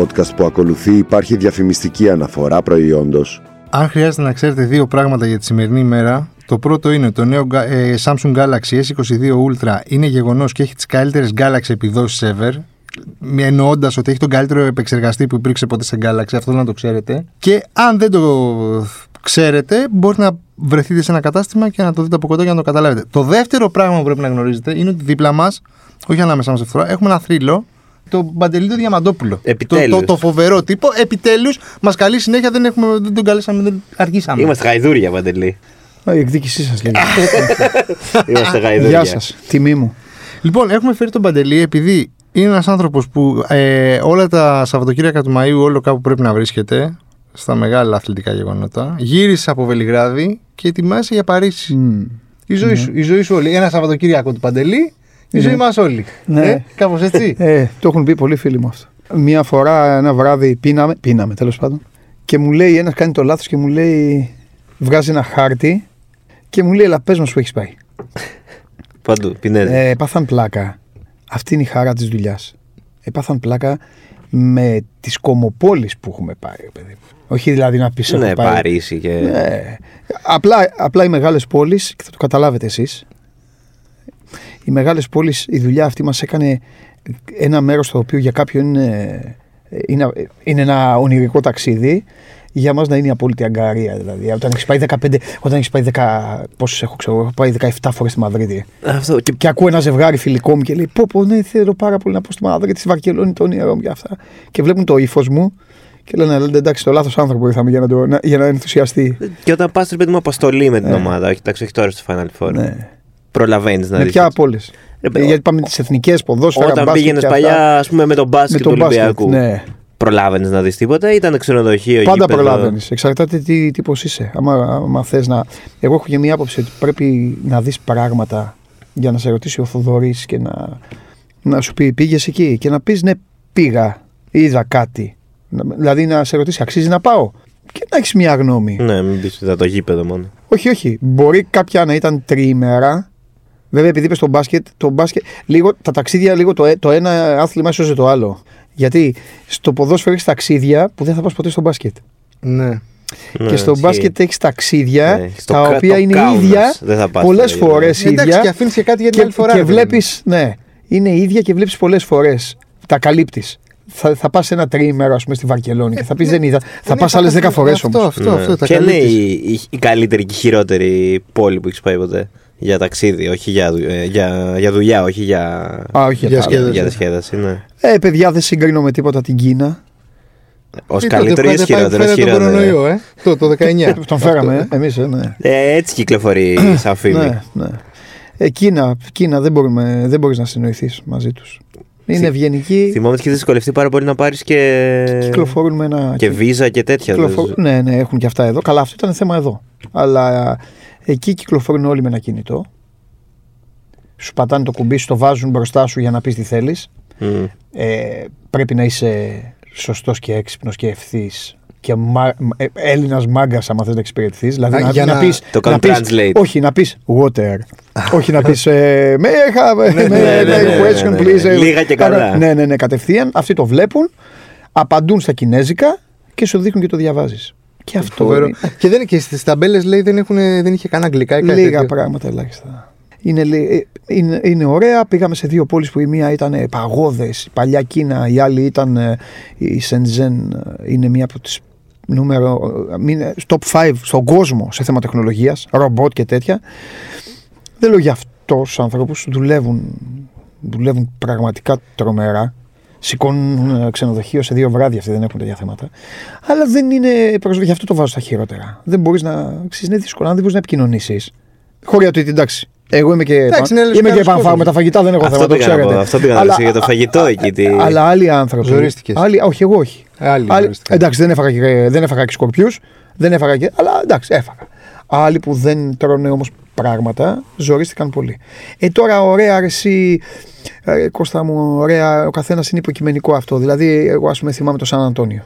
Στο podcast που ακολουθεί υπάρχει διαφημιστική αναφορά προϊόντος. Αν χρειάζεται να ξέρετε δύο πράγματα για τη σημερινή ημέρα, το πρώτο είναι το νέο ε, Samsung Galaxy S22 Ultra είναι γεγονός και έχει τις καλύτερες Galaxy επιδόσεις ever. Εννοώντας ότι έχει τον καλύτερο επεξεργαστή που υπήρξε ποτέ σε Galaxy, αυτό να το ξέρετε. Και αν δεν το ξέρετε, μπορείτε να βρεθείτε σε ένα κατάστημα και να το δείτε από κοντά για να το καταλάβετε. Το δεύτερο πράγμα που πρέπει να γνωρίζετε είναι ότι δίπλα μας, όχι ανάμεσα μας ευθύρα, έχουμε ένα θρύλο το Μπαντελή το Διαμαντόπουλο. Επιτέλους. Το, το, το φοβερό τύπο. Επιτέλους μας καλεί συνέχεια, δεν, έχουμε, δεν τον καλέσαμε, δεν αργήσαμε. Είμαστε γαϊδούρια, Παντελή. Α, Η εκδίκησή σας λέει. Είμαστε Γεια γαϊδούρια. σας. Τιμή μου. Λοιπόν, έχουμε φέρει τον Παντελή επειδή είναι ένας άνθρωπος που ε, όλα τα Σαββατοκύριακα του Μαΐου όλο κάπου πρέπει να βρίσκεται στα μεγάλα αθλητικά γεγονότα. Γύρισε από Βελιγράδι και ετοιμάσαι για Παρίσι. Μμ. Η, ζωή σου, η ζωή σου όλη. Ένα Σαββατοκύριακο του Παντελή, η Ναι. ζωή μας όλοι. Ναι. Ε, Κάπως έτσι. Ε, το έχουν πει πολλοί φίλοι μου αυτό. Μία φορά ένα βράδυ πίναμε, πίναμε τέλος πάντων, και μου λέει ένας κάνει το λάθος και μου λέει, βγάζει ένα χάρτη και μου λέει, Ελά, πες μας που έχεις πάει. Παντού, πινέδε. Ε, πάθαν πλάκα. Αυτή είναι η χαρά της δουλειάς. Ε, πάθαν πλάκα με τις κομοπόλεις που έχουμε πάει, ρε παιδί. μου. Όχι δηλαδή να πεις ναι, Παρίσι και. Ναι. Απλά, απλά οι μεγάλες πόλεις, και θα το καταλάβετε εσείς, οι μεγάλες πόλεις, η δουλειά αυτή μας έκανε ένα μέρος το οποίο για κάποιον είναι, είναι, είναι ένα ονειρικό ταξίδι, για μας να είναι η απόλυτη αγκαρία. Δηλαδή, όταν έχεις πάει 15, όταν έχεις πάει 10, πόσους έχω ξέρω, έχω πάει 17 φορές στη Μαδρίτη. Αυτό. Και Και ακούω ένα ζευγάρι φιλικό μου και λέει: Πω, πω, ναι, θέλω πάρα πολύ να πω στη Μαδρίτη, στη Βαρκελόνη, το όνειρό μου και αυτά. Και βλέπουν το ύφος μου και λένε: «Λένε, Εντάξει, το λάθος άνθρωπο ήρθαμε για να, το, να, για να ενθουσιαστεί. Και όταν πας, παιδί μου, αποστολή με την Ε. ομάδα, όχι, εντάξει, όχι τώρα στο Final Four. Ναι. Προλαβαίνεις να Με δεις. ποια από όλε. Ρε, παιδί, Γιατί πάμε τις εθνικές ποδόσφαιρα. Όταν μπάσκετ πήγαινες και αυτά. παλιά, ας πούμε, με τον με μπάσκετ του τον μπάσκετ. Ολυμπιακού. Ναι. Προλάβαινες να δεις τίποτα ή ήταν ξενοδοχείο, Πάντα γήπεδο; προλαβαίνει. Εξαρτάται τι τύπος είσαι. Άμα, άμα θες να. Εγώ έχω και μία άποψη ότι πρέπει να δεις πράγματα για να σε ρωτήσει ο Θοδωρής και να, να σου πει πήγες εκεί και να πεις ναι, πήγα, είδα κάτι. Να- Δηλαδή να σε ρωτήσει, αξίζει να πάω; Και να έχεις μία γνώμη. Ναι, μην πεις ότι ήταν το γήπεδο μόνο. Όχι, όχι. Μπορεί κάποια να ήταν τριήμερα. Βέβαια, επειδή είπες στο μπάσκετ, το μπάσκετ λίγο, τα ταξίδια λίγο το, ε- το ένα άθλημα έσωζε το άλλο. Γιατί στο ποδόσφαιρο έχεις ταξίδια που δεν θα πας ποτέ στο μπάσκετ. ναι. και Ναι, στο ισχύει. μπάσκετ έχεις ταξίδια Ναι, στο τα κα- οποία το είναι Κάουνας ίδια δεν θα πας πολλές στο ίδιο. φορές Εντάξει, ίδια. και αφήνεις και κάτι για την Και, άλλη φορά. και ρε παιδί μου. βλέπεις, ναι, είναι ίδια και βλέπεις πολλές φορές. Τα καλύπτεις. Θα, θα πας ένα τριήμερο, ας πούμε, στη Βαρκελόνη και θα πεις ναι. δεν είδα. Θα Ναι, πας άλλες 10 αυτό- φορές αυτό, όμως. Αυτό, αυτό, τα Ποια είναι καλύπτεις. η, η, η καλύτερη και η χειρότερη πόλη που έχεις πάει ποτέ; Για ταξίδι, όχι για, δου- ε, για, για δουλειά, όχι για, Α, όχι Για για τα άλλα. σκέδαση. για διασκέδαση. Ναι. Ε, παιδιά, δεν συγκρίνω με τίποτα την Κίνα. Ω Τι καλύτερο ή τότε, ω φέρε- χειρότερο. φέρε τον χειρότερο. κορονοϊό, ε. Το, το 19. Τον φέραμε, εμείς, ε, ναι. Ε, έτσι κυκλοφορεί σαν φήμη. ναι, ναι. Ε, Κίνα, Κίνα δεν, μπορούμε, δεν μπορείς να συνοηθείς μαζί τους. Είναι Θυ- ευγενικοί, Θυμάμαι ότι έχεις δυσκολευτεί πάρα πολύ να πάρεις και. κυκλοφορούν με ένα... και βίζα και τέτοια. κυκλοφορούν- ναι, ναι, έχουν και αυτά εδώ. Καλά, αυτό ήταν θέμα εδώ. Αλλά εκεί κυκλοφορούν όλοι με ένα κινητό. Σου πατάνε το κουμπί, σου το βάζουν μπροστά σου για να πεις τι θέλεις. Μμ. Ε, πρέπει να είσαι σωστός και έξυπνος και ευθύς και μα, ε, Έλληνας μάγκας άμα θες να εξυπηρετηθείς. Δηλαδή Α, να, για να, να- πεις, Το να κάνω πεις- translate. όχι, να πεις water. όχι να πεις ε, may I have ναι, may I ναι, ναι, have ναι, a question ναι, ναι. please. ε, Λίγα και κάνα- καλά. Ναι, ναι, ναι, κατευθείαν. Αυτοί το βλέπουν, απαντούν στα κινέζικα και σου δείχνουν και το διαβάζεις. Και αυτό Φοβερό. είναι και, δεν, και στις ταμπέλες λέει δεν, έχουν, δεν είχε κανένα αγγλικά ή κάτι λίγα τέτοιο. πράγματα ελάχιστα. Είναι, λι- ε, είναι, είναι ωραία. Πήγαμε σε δύο πόλεις που η μία ήταν παγόδες, η παλιά Κίνα, η άλλη ήταν ε, η Σεντζέν. ε, Είναι μία από τις νούμερο, ε, είναι top 5 στον κόσμο σε θέμα τεχνολογίας, ρομπότ και τέτοια. Δεν λέω για αυτούς τους ανθρώπους, δουλεύουν, δουλεύουν πραγματικά τρομερά. Σηκώνουν ε, ξενοδοχείο σε δύο βράδια, αυτοί δεν έχουν τέτοια θέματα. Αλλά δεν είναι. προσ- Γι' αυτό το βάζω στα χειρότερα. Δεν μπορείς να. Ξέρεις, είναι δύσκολο. Αν δεν μπορείς να επικοινωνήσεις. Χωρία του, εντάξει. Εγώ είμαι και, Εντάξει, είναι άλλος είμαι και άλλος επανφάω κόσμος. με τα φαγητά, δεν έχω Αυτό θέμα, το πήγα να πω, ξέρετε. αυτό πήγα να ρωτήσω για το φαγητό εκεί, τι- Αλλά άλλοι άνθρωποι. Ζορίστηκες. Άλλοι, όχι, εγώ όχι. Άλλοι Άλλοι- ζορίστηκαν. εντάξει, δεν έφαγα, και, δεν έφαγα και σκορπιούς. Δεν έφαγα και. Αλλά εντάξει, έφαγα. Άλλοι που δεν τρώνε όμως πράγματα, ζορίστηκαν πολύ. Ε, τώρα ωραία αρεσί. Ε, Κώστα μου, ωραία, ο καθένας είναι υποκειμενικό αυτό. Δηλαδή, εγώ ας πούμε θυμάμαι το Σαν Αντώνιο.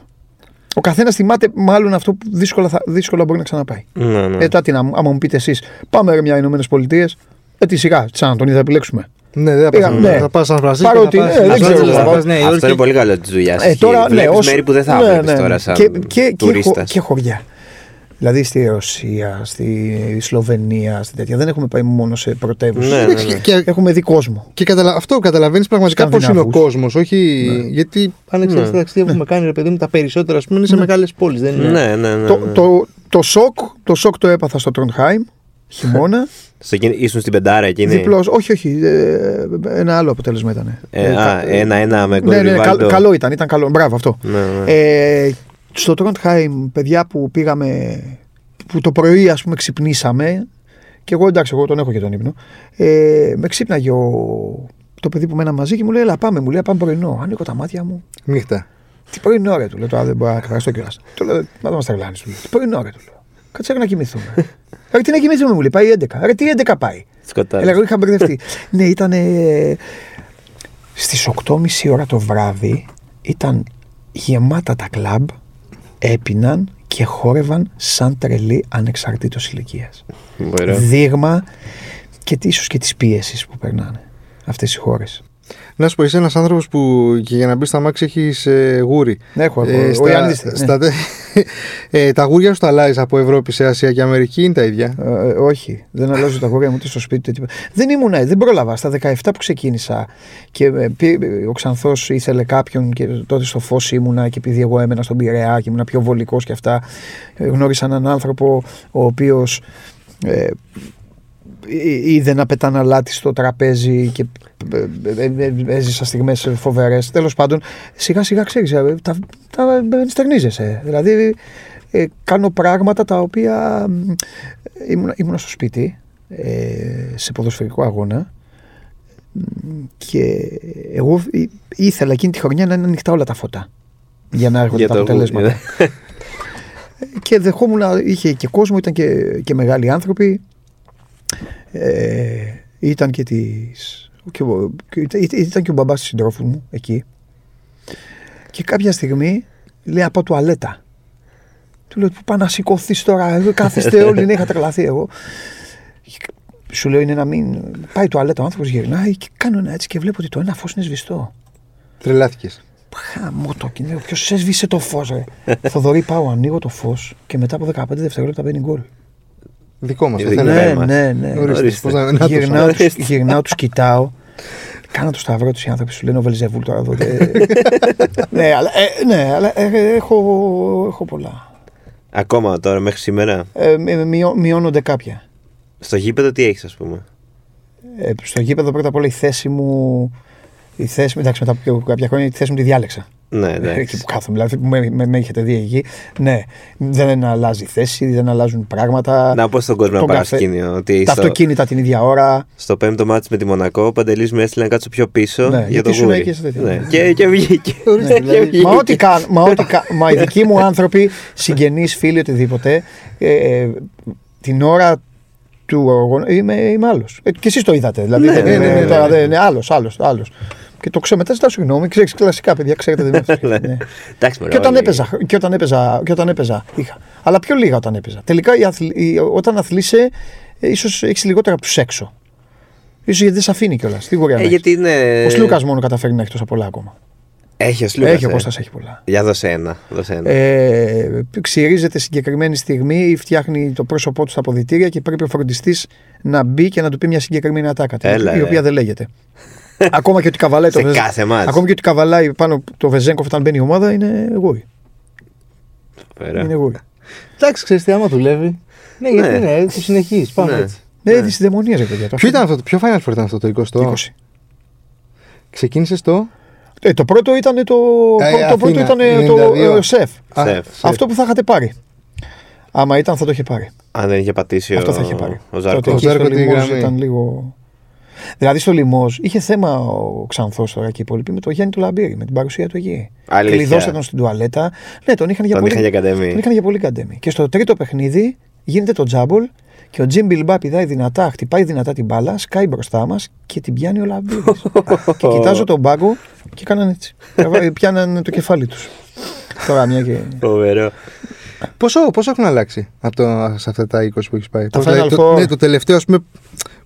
Ο καθένας θυμάται μάλλον αυτό που δύσκολα, θα, δύσκολα μπορεί να ξαναπάει. Ναι, ναι. Ε, τάτι, να, μου- άμα μου πείτε εσείς, πάμε ρε μια Ηνωμένες Πολιτείες, ε, τη σειρά, Σαν Αντώνιο θα επιλέξουμε. Ναι, δεν θα Πήγα- πας- ναι. θα πας Σαν Φρανσίσκο. Παρότι, θα πας- ναι, δεν Λος ξέρω Άντζελες, εγώ. θα πας Νέα Αυτό Υόρκη. είναι πολύ καλό της δουλειάς. Ε, τώρα, ναι, Βλέπεις όσο- μέρη που δεν θα ναι, έβλεπες ναι, τώρα ναι. σαν και, και, και, χω- τουρίστας. και χωριά. Δηλαδή στη Ρωσία, στη Σλοβενία, στη τέτοια. Δεν έχουμε πάει μόνο σε πρωτεύουσε. Ναι, ναι, ναι. Και, Έχουμε δει κόσμο. και καταλα... αυτό καταλαβαίνεις πραγματικά πώς είναι ο Σκανδιναβούς. κόσμος. Όχι. Γιατί αν εξαιρέσει Ναι. τα ταξίδια που έχουμε κάνει, ρε παιδί μου, τα περισσότερα ας πούμε, είναι σε μεγάλες πόλεις. Δεν είναι; Ναι, ναι, ναι. το, ναι. το, το, σοκ, το σοκ το έπαθα στο Τροντχάιμ χειμώνα. Στο εκείνη- Ήσουν στην πεντάρα εκείνη; Διπλός, όχι, όχι. ε, ένα άλλο αποτέλεσμα ήταν. Ε, α, ένα-ένα με γκολ ναι, ναι, Ριβάλντο. καλ- καλό ήταν, ήταν καλό. Μπράβο αυτό. Ναι, ναι. Ε, στο Τροντχάιμ, παιδιά που πήγαμε, που το πρωί ας πούμε ξυπνήσαμε, και εγώ εντάξει, εγώ τον έχω και τον ύπνο, ε, με ξύπναγε ο, το παιδί που μέναμε μαζί και μου λέει: Ελά, πάμε, μου λέει: Πάμε πρωινό. Ανοίγω τα μάτια μου. Νύχτα. Τι πρωινό ρε του λέω: Τώρα δεν μπορώ να κρατήσω κιόλας. Του λέω: Να το μας τρελάνεις. Του λέω: Τι πρωινό ρε του λέω. Κάτσε να κοιμηθούμε. Ρε τι να κοιμηθούμε, μου λέει: Πάει 11. Ρε τι 11 πάει. Σκοτάδι. Έλεγα, είχα μπερδευτεί. ναι, ήταν. Ε, Στις 8.30 ώρα το βράδυ ήταν γεμάτα τα κλαμπ, έπιναν και χόρευαν σαν τρελοί ανεξαρτήτως ηλικίας. Ωραίο. Δείγμα και ίσως και τη πίεση που περνάνε αυτές οι χώρες. Να σου πω, είσαι ένας άνθρωπος που και για να μπεις στα μάξι έχεις ε, γούρι. Έχω, έχω. Ε, ο στα- Ιωαννίδης, ναι. στα τε- ε, τα γούρια σου τα αλλάζεις από Ευρώπη σε Ασία και Αμερική είναι τα ίδια; Ε, ε, όχι, δεν αλλάζω τα γόρια μου ούτε στο σπίτι. ούτε τίποτα. Δεν ήμουν, δεν πρόλαβα. Στα 17 που ξεκίνησα και ε, πή- ο Ξανθός ήθελε κάποιον και τότε στο φως ήμουνα και επειδή εγώ έμενα στον Πειραιά και ήμουνα πιο βολικός και αυτά, ε, γνώρισα έναν άνθρωπο ο οποίος ε, εί- είδε να πετάνε αλάτι στο τραπέζι και ε, ε, ε, έζησα στιγμές φοβερές. Τέλος πάντων, σιγά σιγά ξέρεις, ε, τα, τα ενστερνίζεσαι. Δηλαδή, ε, κάνω πράγματα τα οποία μ, ήμουνα, ήμουνα στο σπίτι ε, σε ποδοσφαιρικό αγώνα μ, και εγώ εί- ήθελα εκείνη τη χρονιά να είναι ανοιχτά όλα τα φώτα για να έρχονται Για τα το αποτελέσματα. γούρι, και δεχόμουν, να- είχε και κόσμο, ήταν και, και μεγάλοι άνθρωποι. Ε, ήταν και τις, και, ο- και ήταν- ήταν και ο μπαμπάς του συντρόφου μου εκεί. Και κάποια στιγμή λέει από τουαλέτα. Του λέω, πού πάει να σηκωθείς τώρα, εδώ κάθεστε όλοι, ναι, είχα τρελαθεί εγώ. Και Σου λέω είναι να μην. Πάει τουαλέτα, ο άνθρωπος γυρνάει και κάνω ένα έτσι και βλέπω ότι το ένα φως είναι σβηστό. Τρελάθηκες. Χαμό το κοινό. Ποιος έσβησε το φως, ρε. Θοδωρή, πάω, ανοίγω το φως και μετά από 15 δευτερόλεπτα μπαίνει γκολ. Δικό μας. Ε, το ναι, θέλαμε. Ναι, μας. ναι, ναι. Ορίστε, Ορίστε. πώς να- να το Γυρνάω, σαν- τους, γυρνάω, τους κοιτάω. Κάνα το σταυρό τους οι άνθρωποι σου λένε ο Βελζεβούλ τώρα εδώ. Ε, ναι, αλλά, ε, ναι, αλλά ε, έχω, έχω πολλά. Ακόμα τώρα μέχρι σήμερα; Ε, μει- μειώ- μειώνονται κάποια. Στο γήπεδο τι έχεις, ας πούμε; Ε, στο γήπεδο πρώτα απ' όλα η θέση μου. Η θέση μου, εντάξει, μετά από κάποια χρόνια τη θέση μου τη διάλεξα. Ναι, Εκεί εντάξει. που κάθομαι, δηλαδή που με, με, με έχετε δει εκεί. Ναι, δεν αλλάζει θέση, δεν αλλάζουν πράγματα. Να πω στον κόσμο να τον καφέ. παρασκήνιο ότι Τα στο, αυτοκίνητα την ίδια ώρα. στο πέμπτο μάτς με τη Μονακό ο Παντελής με έστειλε να κάτσω πιο πίσω Ναι, για γιατί το ήσουν γούρι. εκεί σε τέτοια. Ναι, και, και βγήκε. Ναι, Και δηλαδή, βγήκε. μα, ό,τι καν, μα, ό,τι κα- μα οι δικοί μου άνθρωποι, συγγενείς, φίλοι, οτιδήποτε, ε, ε, την ώρα του αγώνα είμαι, είμαι άλλος. Ε, και εσείς το είδατε. Δηλαδή, Ναι, δεν ναι, είναι, ναι, ναι, τώρα ναι. δεν είναι άλλος, άλλος, άλλος. Και το ξέρω μετά, ζητάω συγγνώμη. Ξέρεις, κλασικά παιδιά, ξέρετε. Δεν είναι αυτό. Ναι. Ναι. Εντάξει, μωρέ, Και όταν όλοι. έπαιζα, και όταν έπαιζα, και όταν έπαιζα, είχα. Αλλά πιο λίγα όταν έπαιζα. Τελικά, η αθλη- η- όταν αθλείσαι, ε, ίσως έχεις λιγότερα από τους έξω. σω γιατί δεν σε αφήνει κιόλας. Τι μπορεί να Ε, έχεις. γιατί είναι... Ο Σλούκας μόνο καταφέρει να έχει τόσα πολλά ακόμα. Έχει ο Σλούκας. έχει ο ε. Κώστας έχει πολλά. Για δώσε ένα. Δώσε ένα. Ε, ξυρίζεται συγκεκριμένη στιγμή ή φτιάχνει το πρόσωπό του στα αποδητήρια και πρέπει ο φροντιστής να μπει και να του πει μια συγκεκριμένη ατάκα. την- Έλα, η ρε. οποία δεν λέγεται. ακόμα και ότι καβαλάει το Σε Βεζ- κάθε μάτς. Ακόμα και ότι καβαλάει πάνω το Βεζέγκοφ όταν μπαίνει η ομάδα είναι γούρι. Ωραία. Είναι γούρι. Εντάξει, ξέρεις τι άμα δουλεύει. Ναι, γιατί Ναι. ναι, το συνεχίζει. Πάμε Ναι. έτσι. Ναι, τη δαιμονία ρε παιδιά. το Ποιο αφήνω. ήταν αυτό, το- ποιο Final Four ήταν αυτό το 20ο. 20. Ξεκίνησες το; Ε, το πρώτο ήταν το, Ε, το πρώτο Αθήνα, ήταν το 92. ε, σεφ. Α, Σεφ. Αυτό που θα είχατε πάρει. Άμα ήταν θα το είχε πάρει. Αν δεν είχε πατήσει Αυτό ο, θα είχε πάρει. ο Ζάρκος. Τότε Ο εκεί στο Ζάρκο τη Λιμόζ γραμμή. ήταν λίγο. Δηλαδή στο Λιμόζ είχε θέμα ο Ξανθός τώρα και οι υπόλοιποι με τον Γιάννη του Λαμπύρη, με την παρουσία του εκεί. Αλήθεια. Κλειδώστε τον στην τουαλέτα. Ναι, τον είχαν για Τον πολύ. είχαν για καντέμι. Τον είχαν για πολύ καντέμι. Και στο τρίτο παιχνίδι γίνεται το τζάμπολ και ο Τζιμ Μπιλμπά πηδάει δυνατά, χτυπάει δυνατά την μπάλα, σκάει μπροστά μας και την πιάνει ο Λαμπύρης. και κοιτάζω τον πάγκο και κάναν έτσι. Πιάναν το κεφάλι τους. Τώρα μια και. Φοβερό. Πόσο, πόσο έχουν αλλάξει από το, σε αυτά τα 20 που έχεις πάει; Τα Πώς, Final δηλαδή, το, Four. ναι, το τελευταίο, ας πούμε,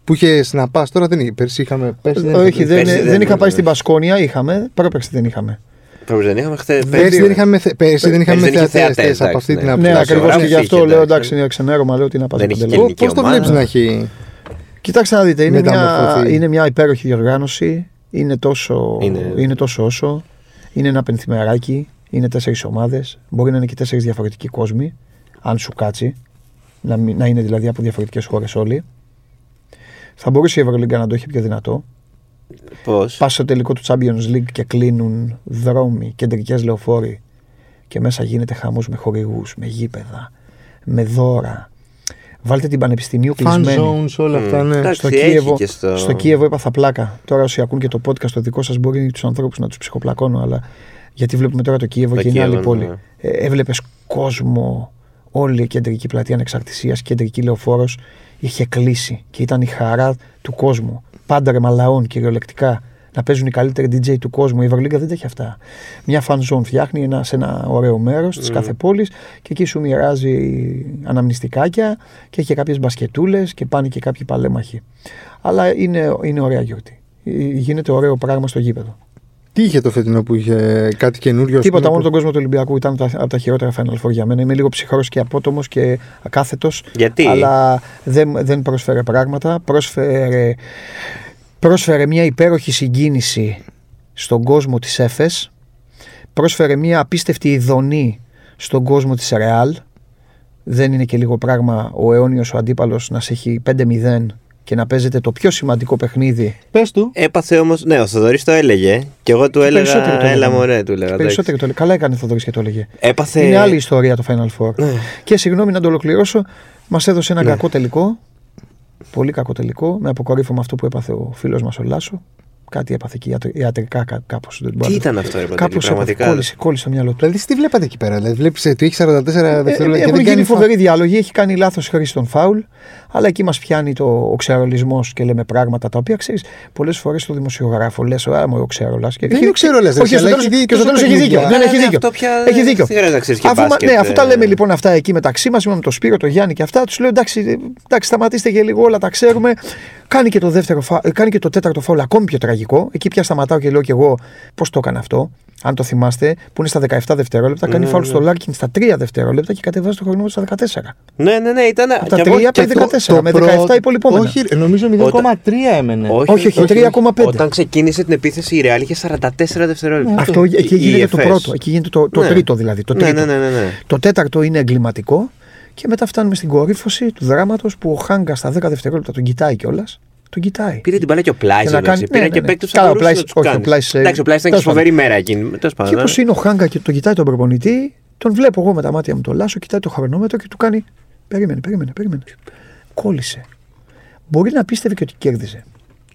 Που είχε να πα τώρα δεν είχε. Πέρσι είχαμε. Πέρσι δεν, Όχι, δεν, Πέρσι δεν, δεν είχα πάει είναι. στην Πασκόνια, είχαμε. Πρόπερξε δεν είχαμε. Πρέπει δεν είχαμε χθε. Πέρσι δεν είχαμε, θε- πέρσι δεν είχαμε Πέρσι δεν είχε θεατές θεατές, από αυτή εντάξει, την ναι. Ναι, άποψη. Εντάξει, ακριβώς ωραία, και γι' είχε, αυτό λέω εντάξει. εντάξει, είναι ξενέρωμα, λέω τι να πάω Δεν στο είχε παντελό. κοινή. Πώς το ομάδα. βλέπεις να έχει. Κοιτάξτε να δείτε, είναι μια, Μεταμορφωθεί. είναι μια υπέροχη διοργάνωση. Είναι τόσο, Είναι- είναι τόσο όσο. Είναι ένα πενθυμεράκι. Είναι τέσσερις ομάδες. Μπορεί να είναι και τέσσερις διαφορετικοί κόσμοι. Αν σου κάτσει. Να, μην- να είναι δηλαδή από διαφορετικές χώρες όλοι. Θα μπορούσε η Ευρωλίγκα να το έχει πιο δυνατό. Πώς; Πας στο τελικό του Champions League και κλείνουν δρόμοι, κεντρικές λεωφόροι και μέσα γίνεται χαμός με χορηγούς, με γήπεδα, με δώρα. Βάλτε την Πανεπιστημίου Fan κλεισμένη. zones, όλα αυτά, ναι. Εντάξει, Στο έχει Κίεβο, και στο- στο Κίεβο έπαθα πλάκα. Τώρα όσοι ακούν και το podcast το δικό σας μπορεί τους ανθρώπους να τους ψυχοπλακώνω, αλλά γιατί βλέπουμε τώρα το Κίεβο Το και είναι άλλη Κίεβο, πόλη. ναι. Ε, Έβλεπες κόσμο, όλη η κεντρική πλατεία ανεξαρτησίας, κεντρική λεωφόρος είχε κλείσει και ήταν η χαρά του κόσμου. Πάντρεμα λαών κυριολεκτικά. Να παίζουν οι καλύτεροι DJ του κόσμου. Η Ευρωλίγκα δεν τα έχει αυτά. Μια fan zone φτιάχνει ένα, σε ένα ωραίο μέρος της κάθε πόλης και εκεί σου μοιράζει αναμνηστικάκια και έχει κάποιες μπασκετούλες και πάνε και κάποιοι παλέμαχοι. Αλλά είναι, είναι ωραία γιορτή. Ε, Γίνεται ωραίο πράγμα στο γήπεδο. Τι είχε το φετινό που είχε κάτι καινούριο. ας Τίποτα, πούμε, μόνο που- τον κόσμο του Ολυμπιακού ήταν τα- από τα χειρότερα Final Four για μένα. Είμαι λίγο ψυχρός και απότομος και ακάθετος. Γιατί; Αλλά δεν, δεν πρόσφερε πράγματα. Πρόσφερε, πρόσφερε μια υπέροχη συγκίνηση στον κόσμο της ΕΦΕΣ. Πρόσφερε μια απίστευτη ειδονή στον κόσμο της Ρεάλ. Δεν είναι και λίγο πράγμα ο αιώνιος ο αντίπαλος να σε έχει 5-0 και να παίζετε το πιο σημαντικό παιχνίδι. Πες του. Έπαθε όμως. Ναι, ο Θοδωρής το έλεγε. Και εγώ του περισσότεροι έλεγα. το Έλα έλεγαν. μωρέ, του έλεγα. Περισσότερο το λέει. Καλά έκανε ο Θοδωρής και το έλεγε. εντάξει. Έπαθε. Είναι άλλη ιστορία το Final Four. Ναι. Και συγγνώμη να το ολοκληρώσω, μας έδωσε ένα Ναι. κακό τελικό. Πολύ κακό τελικό. Με αποκορύφωμα αυτό που έπαθε ο φίλος μας ο Λάσο. Κάτι έπαθε και ιατρ- ιατρικά κάπως. Τι ήταν αυτό, ρε Παντελή, Κάπως πραγματικά; κόλλησε, κόλλησε το μυαλό του. Δηλαδή, τι βλέπατε εκεί πέρα. Δηλαδή, βλέπεις ότι έχει 44 Ε, δευτερόλεπτα και έχουν δεν γίνει κάνει φα- φοβεροί διάλογοι, έχει κάνει λάθος χρήση των φάουλ, αλλά εκεί μας πιάνει το, ο ξερολισμός και λέμε πράγματα τα οποία ξέρεις πολλές φορές στο δημοσιογράφο λες: Α, μου ο ξερολά. Δεν είναι ο ξερολάς, ρε, Όχι, στο αλλά τέλος- έχει δει και στο τόσο τέλος έχει παιχνίδια. δίκιο. Ναι, ναι, Ε, έχει ναι, δίκιο. αυτό πια Έχει δεν δίκιο. χρειάζεται να ξέρεις και Αφού, μα- μπάσκετ, ναι, αφού τα ε. λέμε λοιπόν αυτά εκεί μεταξύ μας, με τον Σπύρο, τον Γιάννη και αυτά, τους λέω εντάξει, ε, εντάξει, σταματήστε και λίγο, όλα τα ξέρουμε. Κάνει και το, δεύτερο, φα- ε, κάνει και το τέταρτο φάουλ ακόμη πιο τραγικό. Εκεί πια σταματάω και λέω κι εγώ πώς το έκανε αυτό. Αν το θυμάστε, που είναι στα 17 δευτερόλεπτα, κάνει Ναι, φάουλ ναι. στο Λάρκιν στα 3 δευτερόλεπτα και κατεβάζει το χρόνο στα 14. Ναι, ναι, ναι, ήταν. Από τα και εγώ- τρία και πάει το- 14 με πρώτο- 17 υπολοιπόμενα. Όχι, ρε, νομίζω 0,3 έμενε. Όχι, Όχι, όχι, 3,5. Όταν ξεκίνησε την επίθεση η Real είχε 44 δευτερόλεπτα. Αυτό Η- εκεί η γίνεται το EFS. πρώτο. Εκεί γίνεται το, το Ναι. τρίτο δηλαδή. Το, Ναι, τρίτο. ναι, ναι, ναι, ναι. το τέταρτο είναι εγκληματικό. Και μετά φτάνουμε στην κορύφωση του δράματος που ο Χάγκα στα 10 δευτερόλεπτα τον κοιτάει κιόλας. Τον κοιτάει. Πήρε την μπάλα και ο Πλάις. Και να κάνει- Πήρε ναι, και ναι, ναι. παίκτη που Καλά, θα ο μπορούσε Πλάις- να τους όχι, ο κάνει. Πλάις, ε, Εντάξει, ο Πλάις ήταν και τέλος πάντων. φοβερή μέρα εκείνη. Τέλος πάντων, Και ναι. όπω είναι ο Χάγκα και τον κοιτάει τον προπονητή, τον βλέπω εγώ με τα μάτια μου τον Λάσο, κοιτάει το χρονόμετρο και του κάνει. Περίμενε, περίμενε, περίμενε. Κόλλησε. Μπορεί να πίστευε και ότι κέρδιζε.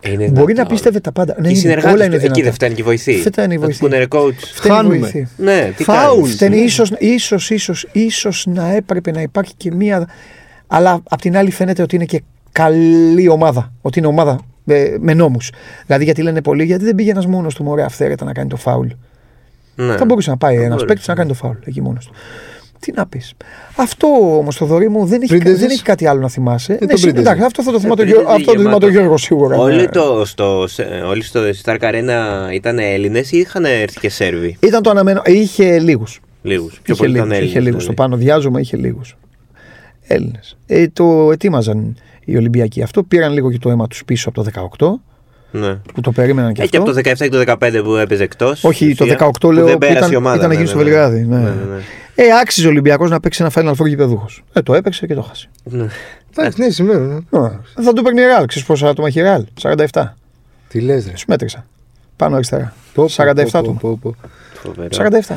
Ε, είναι Μπορεί να δυνατό. πίστευε τα πάντα. Ναι, Οι είναι, συνεργάτες όλα του, είναι εκεί δυνατά. δεν φτάνει και η βοηθή. Φτάνει η Θα τους βοηθή. πούνε, ρε coach. Φτάνει η Χάνουμε. βοηθή. Ναι, τι Φάουλ. κάνεις; Φταίνει ίσως, ίσως, ίσως, ίσως να έπρεπε να υπάρχει και μία... Αλλά απ' την άλλη φαίνεται ότι είναι και καλή ομάδα. Ότι είναι ομάδα με, με νόμους. Δηλαδή γιατί λένε πολλοί, γιατί δεν πήγε ένας μόνος του μωρέ αυθαίρετα να κάνει το φάουλ. Ναι. Θα μπορούσε να πάει Θα ένας μπορούσε. παίκτης να κάνει το φάουλ εκεί μόνος του. Τι να πεις. Αυτό όμως το δωρή μου δεν έχει, Πρίντεζες. δεν έχει κάτι άλλο να θυμάσαι. τον Ναι, εσύ, Πρίντεζε. εντάξει, αυτό θα το θυμάται Ε, το Γιώργο- πριν αυτό το γεμάτο. θυμάται ο Γιώργος σίγουρα. Όλοι, ναι. το, στο, σε- όλοι στο Stark Arena ήταν Έλληνες ή είχαν έρθει και Σέρβοι; Ήταν το αναμένο. Είχε λίγους. Λίγους. Πιο Είχε πολύ ήταν λίγους, Έλληνες. είχε λίγους. Το πάνω διάζωμα είχε λίγους. Έλληνες. Ε, το ετοίμαζαν οι Ολυμπιακοί αυτό. Πήραν λίγο και το αίμα τους πίσω από το 18 Ναι. που το περίμεναν και Ε, και αυτό. από το 17 και το 15 που έπαιζε εκτός. Όχι, το 18 λέω δεν που πέρασε ήταν, η ομάδα. ήταν ναι, εκεί ναι, στο ναι. Βελιγράδι. Ναι. Ναι, ναι, ναι. Ε, άξιζε ο Ολυμπιακός να παίξει ένα Final Four γηπεδούχος. Ε, το έπαιξε και το χάσε. Ναι. Εντάξει, ναι, συμβαίνουν. ναι. Α, θα το παίρνει η Ρεάλ. Ξέρεις πόσα άτομα έχει η Ρεάλ. 47. Τι λες, ρε. Σου μέτρησα. Πάνω αριστερά. Πω, 47 πω, πω, άτομα. πω, πω. Φοβερό. 47.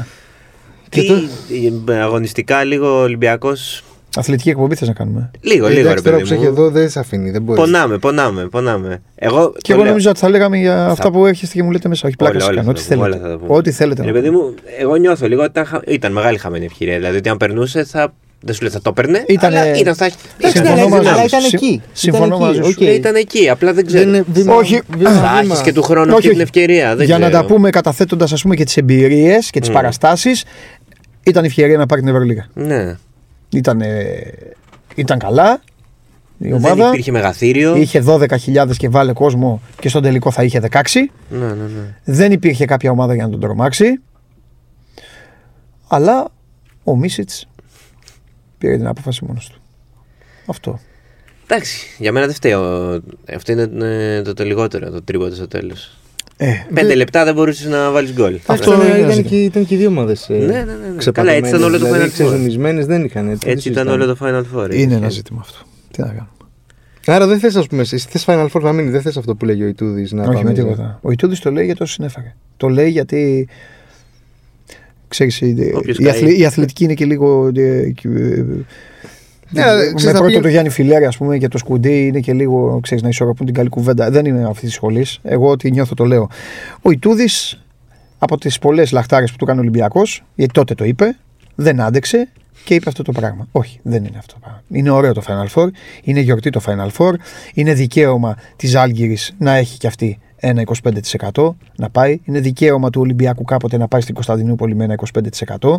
Τι, Και ε, αγωνιστικά λίγο Ολυμπιακός. Αθλητική εκπομπή θες να κάνουμε; Λίγο, λίγο ρε Εντάξει, τώρα που παιδί σε έχει μου. εδώ δεν σε αφήνει. Δεν μπορείς. Πονάμε, πονάμε, πονάμε. Εγώ, Και το εγώ λέω. νόμιζα ότι θα λέγαμε για αυτά που έρχεστε και μου λέτε μέσα. Όχι, πλάκα Όλα, σα όλα κάνω. θα Ό,τι τα πούμε, θέλετε. όλα θα τα πούμε. Ό,τι θέλετε. Ρε να παιδί πούμε. μου, εγώ νιώθω λίγο ότι ήταν, χα- ήταν μεγάλη χαμένη ευκαιρία. Δηλαδή ότι αν περνούσε θα. Δεν σου λέει θα το έπαιρνε. Ήτανε- αλλά ήταν στα. Εντάξει, ήταν συμφωνώ στις μαζί δυνάμεις. Αλλά σου. ήταν Συμ- εκεί. συμφωνώ Ήταν εκεί, μαζί σου. οκ. Ε, Ήταν εκεί, απλά δεν Δεν ξέρω. είναι βήμα- Όχι. βήμα- Θα βήμα. έχεις και του χρόνου Όχι, αυτή την όχι. ευκαιρία. Δεν Για να ξέρω. τα πούμε καταθέτοντας ας πούμε και τις εμπειρίες και τις Mm. παραστάσεις, ήταν η ευκαιρία να πάρει την Ευρωλίγα. Ναι. Ήταν, ήταν καλά, η Δεν ομάδα. υπήρχε μεγαθύριο. Είχε 12.000 και βάλε κόσμο και στον τελικό θα είχε 16. Ναι, ναι, ναι. Δεν υπήρχε κάποια ομάδα για να τον τρομάξει. Αλλά ο Μίσιτς πήρε την απόφαση μόνος του. Αυτό. Εντάξει, για μένα δεν φταίει. ο- Αυτό είναι ε, το, το λιγότερο, το τρίποντο στο τέλος. Ε, Πέντε λεπτά δεν μπορούσες να βάλεις γκολ. Αυτό είναι ένα ήταν, ζήτημα. και, ήταν και οι δύο ομάδες. Ναι, ναι, ναι, ναι. Καλά, έτσι ήταν όλο το δηλαδή, Final Four. ξεζουμισμένες δεν είχαν. Έτσι, Έτσι ήταν όλο το Final Four. είναι ένα έτσι. ζήτημα αυτό. Τι να κάνουμε. Άρα δεν θες, ας πούμε, εσύ θες Final Four να μείνεις, δεν θες αυτό που λέγει ο Ιτούδης να Όχι πάμε με σε- τίποτα. Ο Ιτούδης το λέει γιατί το συνέφαγε. Το λέει γιατί. Ξέρεις, η, Όποιος η, καεί. αθλη- η αθλητική είναι και λίγο. Ε, ε, ε, Ναι, με ξέρεις, θα πρώτο πήγε- το Γιάννη Φιλέρη, ας πούμε, και το Σκουντί είναι και λίγο ξέρεις, να ισορροπούν την καλή κουβέντα. Δεν είναι αυτή της σχολής. Εγώ ό,τι νιώθω το λέω. Ο Ιτούδης από τις πολλές λαχτάρες που του έκανε ο Ολυμπιακός, γιατί τότε το είπε, δεν άντεξε και είπε αυτό το πράγμα. Όχι, δεν είναι αυτό το πράγμα. Είναι ωραίο το Final Four, είναι γιορτή το Final Four, είναι δικαίωμα της Άλγηρης να έχει κι αυτή ένα 25% να πάει. Είναι δικαίωμα του Ολυμπιακού κάποτε να πάει στην Κωνσταντινούπολη με ένα 25%.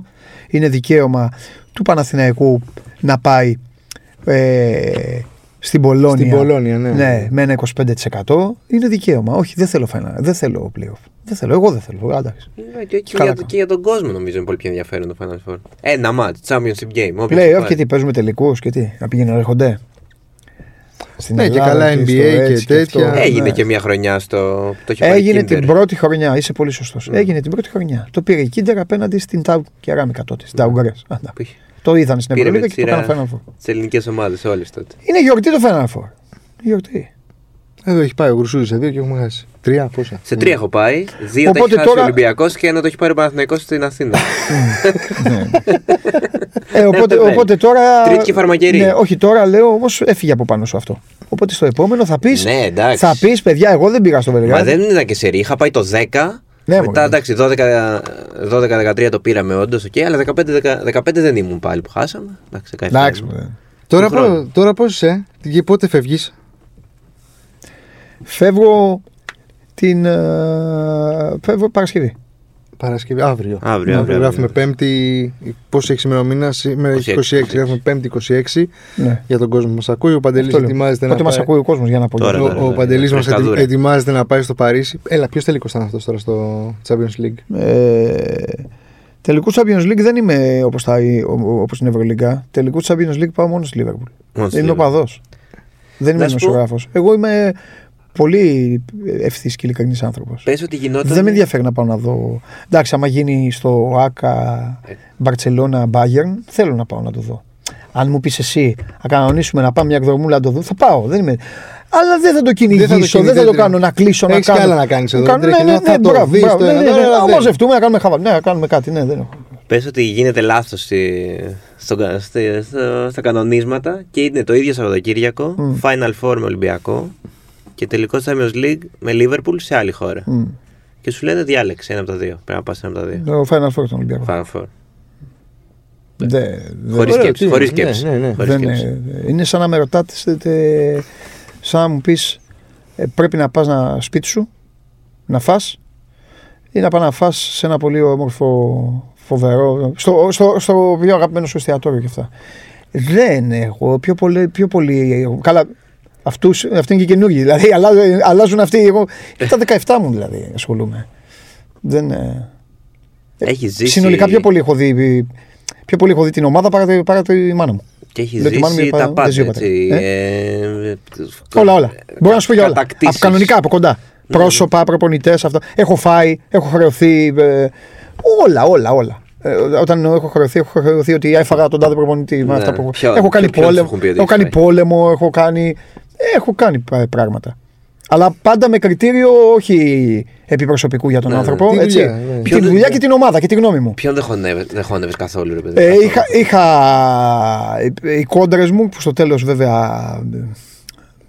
Είναι δικαίωμα του Παναθηναϊκού να πάει ε, στην Πολώνια. Στην Πολώνια, ναι. Ναι, με ένα 25%. Είναι δικαίωμα. Όχι, δεν θέλω final. Δεν θέλω playoff. Δεν θέλω. Εγώ δεν θέλω. Εντάξει. Ναι, και, και, Καλά για, κάνω. και για τον κόσμο νομίζω είναι πολύ πιο ενδιαφέρον το Final Four. Ένα μάτς, Championship Game. όποιος το Playoff πάρει. και τι παίζουμε τελικούς και τι. Να πηγαίνουν να έρχονται. Στην Ναι, και Ελλάδα καλά στο NBA και έτσι τέτοια. αυτό. Έγινε Ναι. και μια χρονιά στο. Το είχε πάρει Έγινε Kinder. την πρώτη χρονιά. Είσαι πολύ σωστός. Ναι. Έγινε την πρώτη χρονιά. Το πήρε η Κίντερ απέναντι στην Τάου Κεράμικα τότε. Στην Ταουγκαρέ. Που είχε Το είδαν στην Πήρε με Ευρωλίγα τη και το σειρά. έκαναν Final Four. τις ελληνικές ομάδες όλες τότε. Είναι γιορτή το Final Four. Γιορτή. Εδώ έχει πάει ο Γρουσούδη σε δύο και έχουμε χάσει. Τρία, πόσα; Σε τρία έχω πάει. Δύο τα Οπότε έχει χάσει τώρα- ο Ολυμπιακός και ένα το έχει πάρει ο Παναθηναϊκός στην Αθήνα. Ε, οπότε, Δεν οπότε τώρα. Τρίτη και φαρμακερή. Ναι, όχι τώρα λέω όμως έφυγε από πάνω σου αυτό. Οπότε στο επόμενο θα πει. ναι, εντάξει. θα πεις, παιδιά, εγώ δεν πήγα στο Μα Βελιγράδι. δεν ήταν και σε Είχα πάει το 10. Ναι, μετά μωρέ. εντάξει, 12-13 το πήραμε όντως, okay, αλλά 15, 15 δεν ήμουν πάλι που χάσαμε. Εντάξει, 17 Εντάξει. ήμουν. μωρέ. Τώρα, Του χρόνου. πό- τώρα πώς είσαι, και πότε φεύγεις; Φεύγω την. ε, φεύγω Παρασκευή. Παρασκευή, αύριο. Αύριο, Ναι, αύριο, Γράφουμε αύριο. Πέμπτη. Πώς έχει ημερομηνία, σήμερα έχει 26. 26. Γράφουμε Πέμπτη 26 Ναι. για τον κόσμο που μας ακούει. Ο Παντελής Αυτό λέω. ετοιμάζεται να Πότε μας πάει. ακούει ο κόσμος για να πω. Τώρα, Ο, τώρα, ο τώρα, Παντελής μας φρεσκαδούρα. ετι- ετοιμάζεται να πάει στο Παρίσι. Έλα, ποιος τελικός ήταν αυτός τώρα στο Champions League; Ε, τελικούς Champions League δεν είμαι όπως όπως στην Ευρωλίγκα. Τελικούς Champions League πάω μόνο στη Liverpool. Μόνο στη Είμαι Liverpool. οπαδός. Δεν είμαι Να σου πω- νοσογράφο. Εγώ είμαι πολύ ευθύς και ειλικρινής άνθρωπος. Πες ότι γινόταν. Δεν με ενδιαφέρει να πάω να δω. Εντάξει, άμα γίνει στο ΑΚΑ Ε. Μπαρσελόνα Bayern, θέλω να πάω να το δω. Αν μου πεις εσύ, να κανονίσουμε να πάμε μια εκδρομούλα να το δω, θα πάω. Δεν είμαι... Αλλά δεν θα το κυνηγήσω, δεν θα το, κυνηγήσεις, κάνω να κλείσω, να Έχεις κάνω. κι άλλα να κάνεις εδώ, κάνω- δεν Ναι, τρέχει ναι, να- ναι, θα το μπράβο, δεις μπράβο, το ναι, ένα, ναι, το ναι, άλλο, Να δεν. μαζευτούμε, να κάνουμε χαβά. Ναι, να κάνουμε κάτι. Ναι, δεν έχω. Πες ότι γίνεται λάθος στη, στο, στη- στο- στα κανονίσματα και είναι το ίδιο Σαββατοκύριακο, Μμ. Final Four με Ολυμπιακό και τελικός Champions League με Liverpool σε άλλη χώρα. Μμ. Και σου λένε διάλεξε ένα από τα δύο. Πρέπει να πας ένα από τα δύο. Το Final Four τον Ολυμπιακό. Final Four. Δεν- δεν- Χωρίς Ωραίο, σκέψη. τι Χωρίς είναι, ναι, σκέψη. ναι, ναι. Χωρίς δεν σκέψη. είναι, είναι σαν να με ρωτάτες, τε- σαν να μου πεις πρέπει να πας να σπίτι σου, να φας ή να πας να φας σε ένα πολύ όμορφο, φοβερό, στο, στο, στο πιο αγαπημένο σου εστιατόριο και αυτά. Δεν έχω, πιο πολύ, πιο πολύ καλά, αυτούς, αυτοί είναι και καινούργιοι, δηλαδή αλλάζουν, αλλάζουν αυτοί, εγώ τα 17 μου δηλαδή ασχολούμαι. Δεν, ε, Έχει ζήσει. συνολικά πιο πολύ έχω δει, πιο πολύ έχω δει την ομάδα παρά, τη- παρά τη μάνα μου. Και έχει Δεν θυμάμαι, ζήσει είπα, τα δεν πάντα. ζει ο Έτσι. πατέρας. Ε, Όλα, όλα. Μπορώ να σου πω για όλα. κατακτήσεις. Από κανονικά, από κοντά. Πρόσωπα, προπονητές, αυτά. Έχω φάει, έχω χρεωθεί. ε, όλα, όλα, όλα. Ε, όταν έχω χρεωθεί, έχω χρεωθεί ότι έφαγα τον τάδε προπονητή. με Ναι. αυτά που... Ποιο- έχω κάνει ποιο- ποιον σου πόλεμο. έχουν πει ότι Έχω κάνει έχεις φάει; πόλεμο, έχω κάνει. Έχω κάνει πα- πράγματα. Αλλά πάντα με κριτήριο όχι επιπροσωπικού για τον Ναι, ναι. άνθρωπο. Τη έτσι. δουλειά, ναι. Τη Ποιο- δουλειά και την ομάδα και τη γνώμη μου. Ποιον δεν χωνεύε- δεν χώνευες καθόλου, ρε παιδί. Ε, καθόλου; είχα, είχα οι κόντρες μου που στο τέλος βέβαια ε,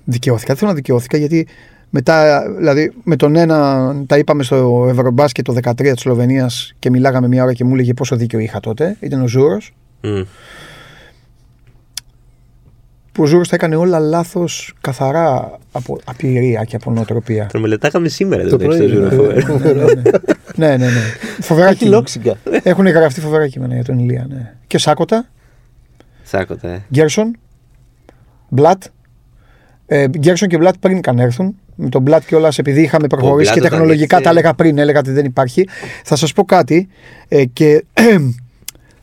δικαιώθηκα. Δεν θέλω να δικαιώθηκα γιατί μετά, δηλαδή με τον ένα τα είπαμε στο Ευρωμπάσκετ το 13 της Σλοβενίας και μιλάγαμε μια ώρα και μου έλεγε πόσο δίκιο είχα τότε. Ήταν ο Ζούρος. Μμ. Που ο Ζούρος τα έκανε όλα λάθος καθαρά από απειρία και από νοοτροπία. Τον μελετάγαμε σήμερα Το το πρωί. πρωί, ναι. ναι, ναι, ναι. ναι. Φοβερά Έχει κείμενα. λόξιγκα. Έχουν γραφτεί φοβερά κείμενα για τον Ηλία. Ναι. Και Σάκοτα, Σάκοτα, ε. Γκέρσον, Μπλατ, Ε, Γκέρσον και Μπλατ πριν καν έρθουν. Με τον Μπλατ κιόλας, επειδή είχαμε προχωρήσει Blatt και όταν τεχνολογικά ήρθε- τα έλεγα πριν, έλεγα ότι δεν υπάρχει. Θα σας πω κάτι ε, και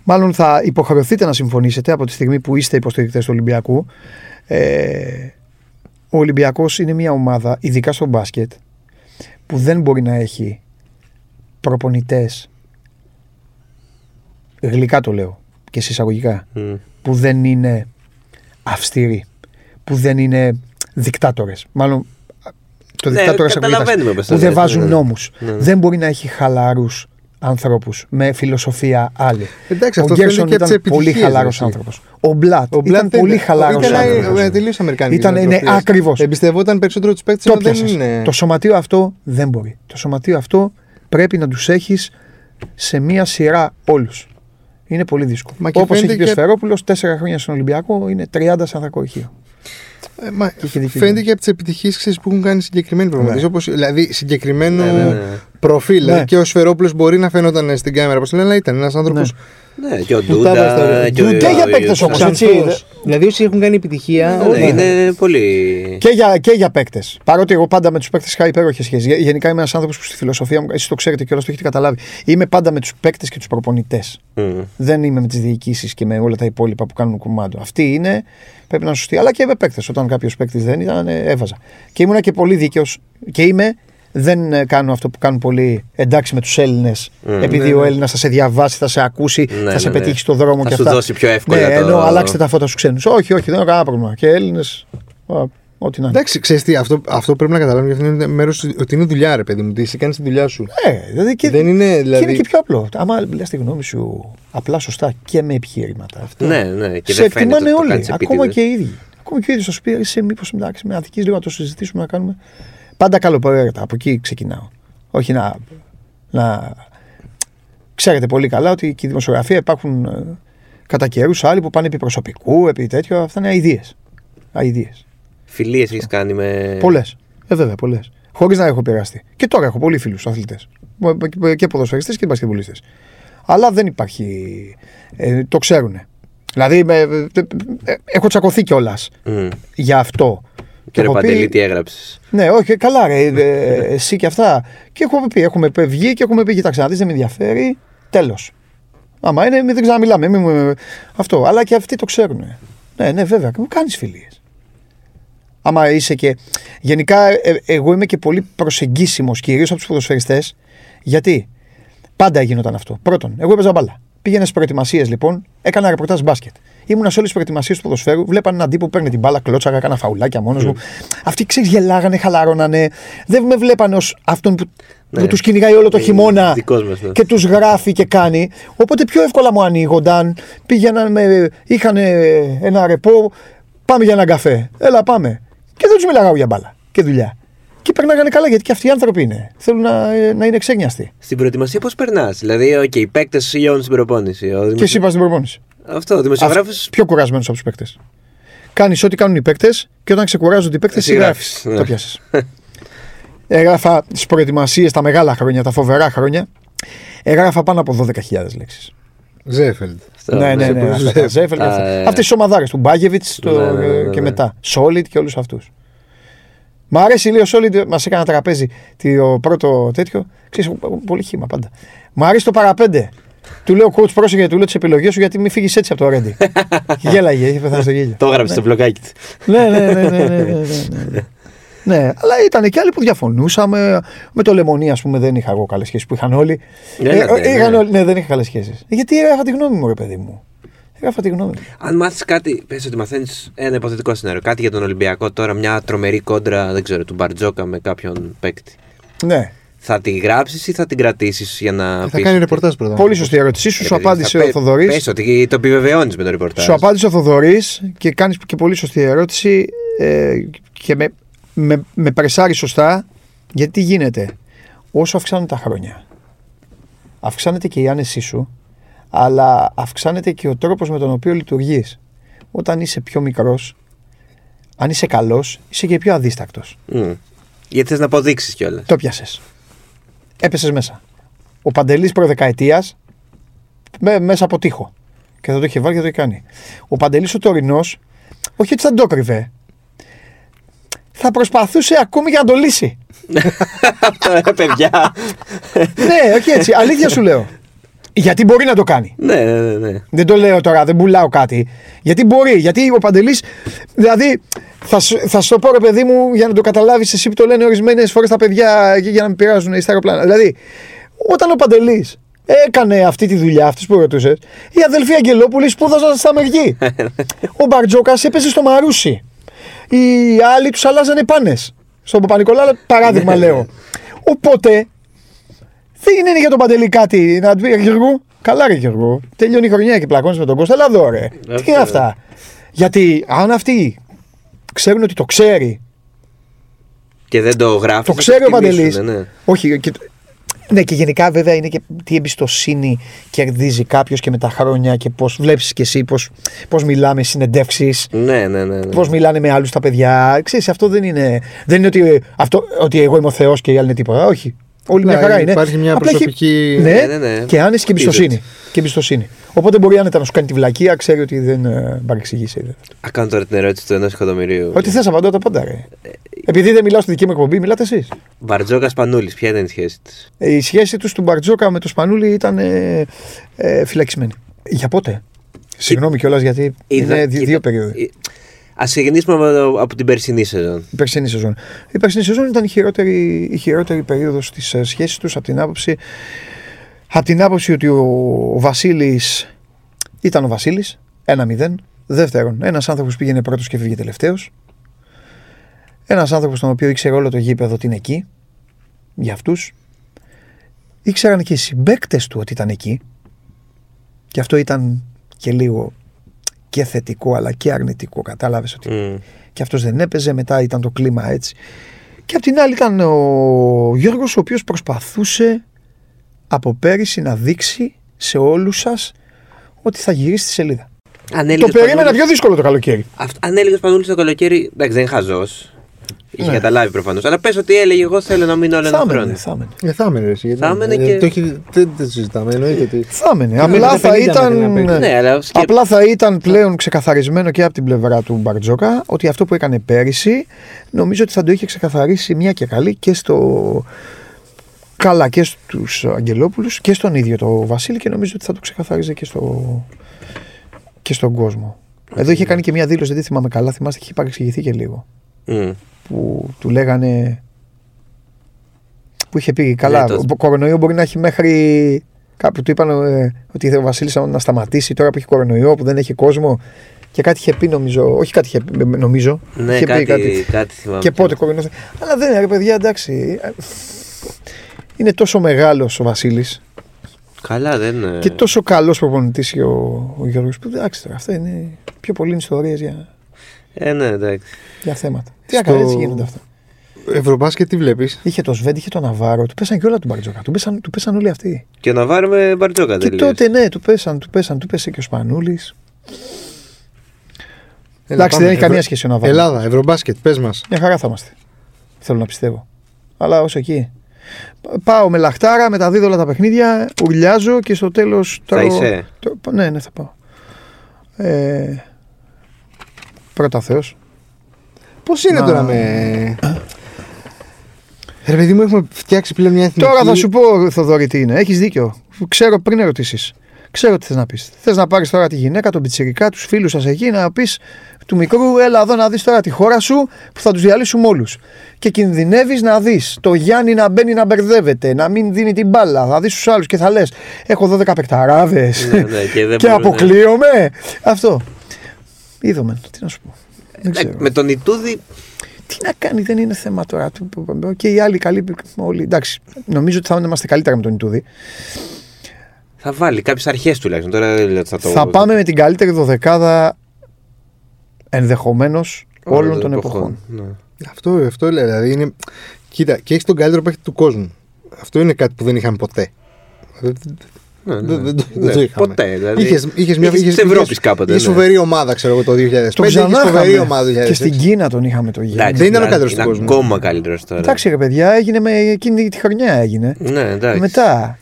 μάλλον θα υποχρεωθείτε να συμφωνήσετε από τη στιγμή που είστε υποστηρικτές του Ολυμπιακού. Ε, ο Ολυμπιακός είναι μια ομάδα, ειδικά στο μπάσκετ, που δεν μπορεί να έχει προπονητές γλυκά το λέω και συσσαγωγικά Μμ. που δεν είναι αυστηροί, που δεν είναι δικτάτορες. Μάλλον το Ναι, δικτάτορα σε καταλαβαίνουμε πώς το που δεν λες, βάζουν ναι. νόμους. Ναι, ναι. Δεν μπορεί να έχει χαλαρούς ανθρώπους με φιλοσοφία άλλη. Εντάξει, ο αυτό Γκέρσον φαίνεται και από ήταν τις πολύ επιτυχίες, χαλαρός έτσι. άνθρωπος. Ο Μπλατ Ο ήταν Μπλατ πολύ χαλαρός Ήταν άνθρωπος. ε, τελείως αμερικάνικη. Ήταν, ναι, νοοτροπία. ακριβώς. Εμπιστευόταν περισσότερο τους παίκτες Το ενώ δεν πιάσες. είναι. Το σωματείο αυτό δεν μπορεί. Το σωματείο αυτό πρέπει να τους έχεις σε μία σειρά όλους. Είναι πολύ δύσκολο. Μα και Όπως έχει φαίνεται πει ο και- Σφερόπουλος, τέσσερα χρόνια στον Ολυμπιακό είναι 30 σαν ανθρακοριχείο. Ε, μα είχε δίκιο. φαίνεται και από τις επιτυχίες που έχουν κάνει συγκεκριμένοι προγραμματίε. Ναι. Όπως, δηλαδή συγκεκριμένο Ναι, ναι, ναι. Προφίλ. Δηλαδή Ναι. και ο Σφερόπουλος μπορεί να φαίνονταν στην κάμερα, όπως λένε, αλλά ήταν ένας άνθρωπος. Ναι. Ναι, και ο Που τα έβαζε Ντούντα. στο- και ο- Και για ο- παίκτες ο- όμως, ο- έτσι. Δηλαδή όσοι έχουν κάνει επιτυχία. Ναι, όλα- είναι πολύ. Και για, και για παίκτες. Παρότι εγώ πάντα με τους παίκτες είχα υπέροχες σχέσεις. Γενικά είμαι ένας άνθρωπος που στη φιλοσοφία μου, εσεί το ξέρετε και όλα το έχετε καταλάβει. Είμαι πάντα με τους παίκτες και τους προπονητές. Μμ. Δεν είμαι με τις διοικήσεις και με όλα τα υπόλοιπα που κάνουν κουμάντο. Αυτή είναι, πρέπει να είναι σωστή. Αλλά και με παίκτες. Όταν κάποιος παίκτης δεν ήταν, ε, έβαζα. Και ήμουνα και πολύ δίκαιος. Και είμαι, δεν ε, κάνω αυτό που κάνουν πολλοί εντάξει με τους Έλληνες. Mm. επειδή ο Έλληνας θα σε διαβάσει, θα σε ακούσει, Ναι, θα σε ναι, ναι. πετύχει στο δρόμο Θα και σου αυτά. δώσει πιο εύκολα Ναι, το- ενώ αλλάξτε τα φώτα στου ξένους. Όχι, όχι, δεν έχω κανένα πρόβλημα. Και Έλληνες. Ό,τι να είναι. Εντάξει, ξέρεις τι, αυτό, αυτό πρέπει να καταλάβουμε γιατί είναι μέρος ότι είναι δουλειά, ρε παιδί μου. ότι Εσύ κάνει τη δουλειά σου. Ε, δηλαδή και, Δεν είναι, και δηλαδή. είναι και πιο απλό. Άμα λες τη γνώμη σου απλά σωστά και με επιχείρηματα. Αυτό. Ναι, ναι. Και σε δεν φαίνεται εκτιμάνε ότι το όλοι. κάνεις Ακόμα επίτηδες. και οι ίδιοι. Ακόμα και οι ίδιοι θα σου πει: Είσαι μήπως εντάξει, με αδική λίγο να το συζητήσουμε να κάνουμε. Πάντα καλοπροαίρετα. Από εκεί ξεκινάω. Όχι να. να... Ξέρετε πολύ καλά ότι και η δημοσιογραφία υπάρχουν ε, κατά καιρούς άλλοι που πάνε επί προσωπικού, επί τέτοιο. Αυτά είναι αειδίε. Αειδίε. Φιλίες έχεις κάνει με. Πολλές. Ε, βέβαια, πολλές. Χωρίς να έχω πειραστεί. Και τώρα έχω πολλοί φίλους αθλητές. Και ποδοσφαιριστές και μπασκετμπολίστε. Αλλά δεν υπάρχει. Ε, το ξέρουν. Δηλαδή, με, ε, ε, έχω τσακωθεί κιόλας Μμ. για αυτό. Και ρε έχω πει- Παντελή, τι έγραψες. Ναι, όχι, καλά, ρε, ε, εσύ και αυτά. Και έχουμε πει, έχουμε πει- βγει και έχουμε πει, κοιτάξτε, να δεις, δεν με ενδιαφέρει. Τέλος. Άμα είναι, μη- δεν ξαναμιλάμε. Μη, μου- αυτό. Αλλά και αυτοί το ξέρουν. Ναι, ναι, βέβαια. Και μου κάνεις φιλίες. Άμα είσαι και. Γενικά, ε, εγώ είμαι και πολύ προσεγγίσιμος κυρίως από τους ποδοσφαιριστές. Γιατί πάντα γινόταν αυτό. Πρώτον, εγώ έπαιζα μπάλα. Πήγαινες στι προετοιμασίες λοιπόν, έκανα ρεπορτάζ μπάσκετ. Ήμουνα σε όλες τις προετοιμασίες του ποδοσφαίρου, βλέπαν έναν τύπο που παίρνει την μπάλα, κλώτσαγα, έκανα φαουλάκια μόνος μου. Αυτοί ξέρεις, γελάγανε, χαλαρώνανε. Δεν με βλέπανε ως αυτόν που, Ναι. που τους κυνηγάει όλο το Ε, χειμώνα δικός μας, ναι. και τους γράφει και κάνει. Οπότε πιο εύκολα μου ανοίγονταν. Πήγαιναν με. είχαν ένα ρεπό, πάμε για έναν καφέ. Έλα, πάμε. Και δεν τους μιλάγα για μπάλα και δουλειά. Και περνάγανε καλά γιατί και αυτοί οι άνθρωποι είναι. Θέλουν να, να είναι ξένιαστοι. Στην προετοιμασία πώς περνάς; Δηλαδή, okay, οι παίκτες σιγιώνουν στην προπόνηση. Ο Και δημοσιο- εσύ πας στην προπόνηση. Αυτό, ο δημοσιογράφος. Αυ- Πιο κουρασμένος από τους παίκτες. Κάνεις ό,τι κάνουν οι παίκτες και όταν ξεκουράζονται οι παίκτες, Εσύ εσύ γράφεις, γράφεις. ναι. Το πιάσεις. Έγραφα τι προετοιμασίες, τα μεγάλα χρόνια, τα φοβερά χρόνια. Έγραφα πάνω από 12.000 λέξεις. Seefeld. Ναι, ναι, ναι. αυτά τα Seefeld και Α, αυτά. ε. Αυτές τις ομαδάρες του Μπάγεβιτς Ναι, ναι, ναι, ναι, και ναι. μετά. Σόλιντ και όλους αυτούς. Μ' αρέσει λίγο Σόλιντ, μας έκανε τραπέζι το πρώτο τέτοιο. Ξέρεις, πολύ χύμα πάντα. Μ' αρέσει το παραπέντε. Του λέω coach πρόσεχε, του λέω τις επιλογές σου γιατί μην φύγεις έτσι από το Ρέντι. Γέλαγε, είχε πεθάνει στο γέλιο. Το έγραψε στο μπλοκάκι του. ναι, ναι, ναι, ναι, ναι, ναι, ναι, ναι. Ναι, αλλά ήταν και άλλοι που διαφωνούσαμε. Με το Λεμονί, ας πούμε, δεν είχα εγώ καλές σχέσεις που είχαν όλοι. Έλατε, Ε, είχαν ναι. όλοι- ναι, δεν είχα καλές σχέσεις. Γιατί έγραφα τη γνώμη μου, ρε παιδί μου. Έγραφα τη γνώμη μου. Αν μάθεις κάτι, πες ότι μαθαίνεις ένα υποθετικό σενάριο. Κάτι για τον Ολυμπιακό τώρα, μια τρομερή κόντρα, δεν ξέρω, του Μπαρτζόκα με κάποιον παίκτη. Ναι. Θα τη γράψεις ή θα την κρατήσεις για να. Θα πεις κάνει ότι- ρεπορτάζ πρώτα. Πολύ σωστή ερώτησή σου. Ρε Σου παιδί, απάντησε θα ο πέ- Θοδωρής. Πες ότι το επιβεβαιώνεις με το ρεπορτάζ. Σου απάντησε ο Θοδωρής και κάνεις και πολύ σωστή ερώτηση ε, και με, με, με πρεσάρει σωστά γιατί τι γίνεται. Όσο αυξάνουν τα χρόνια, αυξάνεται και η άνεσή σου, αλλά αυξάνεται και ο τρόπος με τον οποίο λειτουργείς. Όταν είσαι πιο μικρός, αν είσαι καλός, είσαι και πιο αδίστακτος. Μμ. Γιατί θες να αποδείξεις κιόλας. Το πιάσες. Έπεσες μέσα. Ο Παντελής προδεκαετίας με, μέσα από τείχο. Και θα το είχε βάλει και θα το είχε κάνει. Ο Παντελής ο τωρινός, όχι ότι θα το κρυβέ. θα προσπαθούσε ακόμη για να το λύσει. Ε, Παιδιά. ναι, όχι έτσι. Αλήθεια σου λέω. Γιατί μπορεί να το κάνει. ναι, ναι, ναι, ναι. Δεν το λέω τώρα, δεν πουλάω κάτι. Γιατί μπορεί, γιατί ο Παντελής. Δηλαδή, θα, σου- θα σου το πω ρε παιδί μου για να το καταλάβεις εσύ που το λένε ορισμένες φορές τα παιδιά και για να μην πειράζουν στα αεροπλάνα. Δηλαδή, όταν ο Παντελής έκανε αυτή τη δουλειά, αυτή που ρωτούσες, οι αδελφοί Αγγελόπουλοι σπούδαζαν στα Μεργή. ο Μπαρτζόκας έπαιζε στο Μαρούσι. Οι άλλοι τους αλλάζανε πάνες. Στον Παπα-Νικολάου, παράδειγμα λέω. Οπότε δεν είναι για τον Παντελή κάτι να του πει Γιώργο. Καλά, ρε Γιώργο. Τελειώνει η χρονιά και πλακώνεις με τον Κώστα. Έλα εδώ, ρε. Τι Αυτό, είναι ρε. αυτά; Γιατί αν αυτοί ξέρουν ότι το ξέρει, Και δεν το γράφεις. το ξέρει ο Παντελής. Όχι, και, ναι, και γενικά βέβαια είναι και τι εμπιστοσύνη κερδίζει κάποιος και με τα χρόνια και πώς βλέπεις κι εσύ πώ πώς μιλάμε συνεντεύξεις. Ναι, ναι, ναι. ναι. Πώς μιλάνε με άλλους τα παιδιά. Ξέρεις, αυτό δεν είναι. Δεν είναι ότι, αυτό, ότι εγώ είμαι ο Θεός και οι άλλοι είναι τίποτα. Όχι. Όλη μια Ναι, χαρά είναι. υπάρχει μια Απλά έχει- προσωπική- Ναι, Ναι, ναι, ναι. και άνεση και εμπιστοσύνη. Είδες. Και εμπιστοσύνη. Οπότε μπορεί άνετα να σου κάνει τη βλακεία, ξέρει ότι δεν ε, παρεξηγήσει. δε. Α, κάνω τώρα την ερώτηση του ενός εκατομμυρίου. Ό,τι θες, απαντώ τα πάντα. Ρε. Επειδή δεν μιλάω στη δική μου εκπομπή, μιλάτε εσείς. Μπαρτζόκας Πανούλης, ποια ήταν η σχέση της; Η σχέση του του Μπαρτζόκα με το Σπανούλι ήταν ε, ε, φυλακισμένη. Για πότε; Συγγνώμη κιόλας γιατί είναι δι- δύο περίοδοι. Α ξεκινήσουμε από, το- από την περσινή σεζόν. Η περσινή σεζόν. Η περσινή σεζόν ήταν η χειρότερη, η χειρότερη περίοδος της σχέσης τους από την άποψη. Από την άποψη ότι ο, ο Βασίλης ήταν ο Βασίλης, 1-0. Δεύτερον, ένας άνθρωπος πήγαινε πρώτος και φύγε τελευταίος. Ένας άνθρωπος τον οποίο ήξερε όλο το γήπεδο ότι είναι εκεί. Για αυτούς. Ήξεραν και οι συμπαίκτες του ότι ήταν εκεί. Και αυτό ήταν και λίγο και θετικό αλλά και αρνητικό. Κατάλαβες ότι Μμ. και αυτός δεν έπαιζε, μετά ήταν το κλίμα έτσι. Και απ' την άλλη ήταν ο Γιώργος ο οποίος προσπαθούσε από πέρυσι να δείξει σε όλους σας ότι θα γυρίσει τη σελίδα. Αν το έλεγες περίμενα Πανούλης- πιο δύσκολο το καλοκαίρι. Αυτό- Αν έλεγες Πανούλη το καλοκαίρι. Εντάξει, δεν είναι χαζός. Είχε Ναι. καταλάβει προφανώς. Αλλά πες ότι έλεγε: Εγώ θέλω να μείνω όλο Θα ένα έμενε, χρόνο. θα έμενε. Ε, θα έμενε, ρε, εσύ, γιατί Θα έμενε ε, και- το έχει- δεν δεν συζητάμε, εννοείται ότι. Θα έμενε. Και Απλά με θα 50 ήταν, με την απέκτηση. Ναι, αλλά σκε... απλά θα ήταν πλέον ξεκαθαρισμένο και από την πλευρά του Μπαρτζόκα ότι αυτό που έκανε πέρυσι νομίζω ότι θα το είχε ξεκαθαρίσει μια και καλή και στο. Καλά και στους Αγγελόπουλους και στον ίδιο το Βασίλη και νομίζω ότι θα το ξεκαθάριζε και, στο... και στον κόσμο. Εδώ είχε κάνει και μια δήλωση, δεν θυμάμαι καλά, θυμάστε, είχε παρεξηγηθεί και λίγο. Μμ. Που του λέγανε. που είχε πει καλά. Ναι, το- ο κορονοϊό μπορεί να έχει μέχρι. Κάπου του είπαν ε, ότι ήθελε ο Βασίλης να σταματήσει τώρα που έχει κορονοϊό, που δεν έχει κόσμο. Και κάτι είχε πει, νομίζω. Όχι κάτι είχε πει, νομίζω. Ναι, είχε κάτι, πει κάτι. κάτι θυμάμαι. Και πότε κορονοϊό. Αλλά δεν είναι, ρε παιδιά, εντάξει. ε, Είναι τόσο μεγάλος ο Βασίλης Καλά, δεν. ε, και τόσο καλός προπονητής ο, ο Γιώργος που εντάξει τώρα, αυτά είναι πιο πολύ ιστορίες για, Ε, ναι, εντάξει. για θέματα. Τι Στο- έκανε, έτσι γίνονται αυτά. Ευρωμπάσκετ τι βλέπεις; Είχε το Σβέντ, είχε τον Ναβάρο, του πέσαν και όλα του Μπαρτζόκα. Του πέσαν, του πέσαν όλοι αυτοί. Και να βάλουμε Μπαρτζόκα Και τελείως. τότε ναι, του πέσαν, του πέσαν, του πέσε και ο Σπανούλης. Εντάξει, δεν έχει καμία σχέση ο Ναβάρο. Ελλάδα, Ευρωμπάσκετ, πες μας. Μια χαρά θα είμαστε. Θέλω να πιστεύω. Αλλά όσο εκεί. Πάω με λαχτάρα, μεταδίδω όλα τα παιχνίδια, ουρλιάζω και στο τέλος. Θα είσαι; ναι, ναι, θα πάω. Ε, πρώτα Θεός. Πώς είναι Να- τώρα με. Ρε παιδί μου, έχουμε φτιάξει πλέον μια εθνική. Τώρα θα σου πω, Θοδωρή, τι είναι. Έχεις δίκιο. Ξέρω πριν ερωτήσεις. Ξέρω τι θες να πεις. Θες να πάρεις τώρα τη γυναίκα, τον πιτσιρικά, τους φίλους σας εκεί, να πεις του μικρού, έλα εδώ να δεις τώρα τη χώρα σου που θα τους διαλύσουμε όλους. Και κινδυνεύεις να δεις το Γιάννη να μπαίνει να μπερδεύεται, να μην δίνει την μπάλα. Θα δεις τους άλλους και θα λες: Έχω 12 παικταράδε Ναι, ναι, και δεν και μπορούν, ναι. αποκλείομαι. Αυτό. Είδαμε. Τι να σου πω. Δεν ξέρω. Εντάξει, Με τον Ιτούδη. Τι να κάνει, δεν είναι θέμα τώρα. του- Και οι άλλοι καλοί, όλοι. Εντάξει, νομίζω ότι θα είμαστε καλύτερα με τον Ιτούδη. Θα βάλει κάποιες αρχές τουλάχιστον. Τώρα δεν λέω ότι θα το. Θα πάμε με την καλύτερη δωδεκάδα ενδεχομένως όλων των εποχών. Ναι. Αυτό, αυτό λέει. Δηλαδή είναι. Κοίτα, και έχεις τον καλύτερο παίκτη του κόσμου. Αυτό είναι κάτι που δεν είχαμε ποτέ. Δεν, Ναι, ναι. δεν- δεν το- Ναι, δεν το είχαμε. Ποτέ. Δηλαδή. Είχες, είχες μια Είχες είχες- της Ευρώπης είχες- κάποτε, είχες ναι. φοβερή ομάδα, ξέρω εγώ, το 2005. Το Είχες ξανά φοβερή είχαμε. ομάδα το 2006. Και στην Κίνα τον είχαμε το Γιάννη. Εντάξει, Δεν ήταν ο είναι- καλύτερος του είναι κόσμου. Ακόμα καλύτερος τώρα. Εντάξει, ρε παιδιά, έγινε με εκείνη τη χρονιά έγινε. Ναι, εντάξει. Μετά.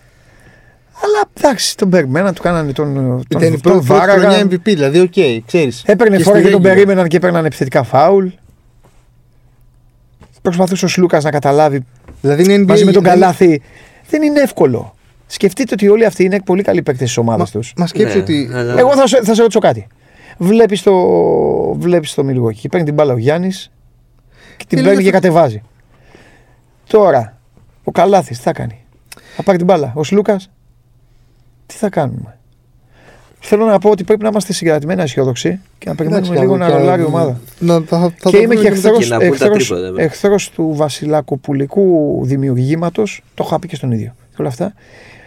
Αλλά εντάξει, τον περιμέναν, του κάνανε τον. τον, Ήταν η τον πρώτη πρώτη χρονιά βάραγαν. MVP, δηλαδή, οκ, ξέρεις. Έπαιρνε Και φορά στη και τον regular. περίμεναν και έπαιρναν επιθετικά φάουλ. προσπαθούσε ο Σλούκας να καταλάβει Δηλαδή είναι NBA. μαζί με τον δηλαδή- Καλάθι. Δεν είναι εύκολο. Σκεφτείτε ότι όλοι αυτοί είναι πολύ καλοί παίκτες της ομάδας Μα, τους. μα σκέψει Ναι, ότι. αλλά- Εγώ θα, σε- θα σε ρωτήσω κάτι. Βλέπεις το, βλέπεις το Μιλγόκι και παίρνει την μπάλα ο Γιάννης και την Τι παίρνει λέει και αυτό- κατεβάζει. Τώρα, ο Καλάθης τι θα κάνει; Θα πάρει την μπάλα. Ο Σλούκας, τι θα κάνουμε; Θέλω να πω ότι πρέπει να είμαστε συγκρατημένα αισιόδοξοι και να περιμένουμε Εντάξει, λίγο να και- ρολάρει η ομάδα. Να, θα, θα, θα και το είμαι δούμε και μετά. Και να μπουν τα τρίποτα, βέβαια. εχθρός του Βασιλακοπουλικού δημιουργήματος. Το είχα πει και στον ίδιο. Και όλα αυτά.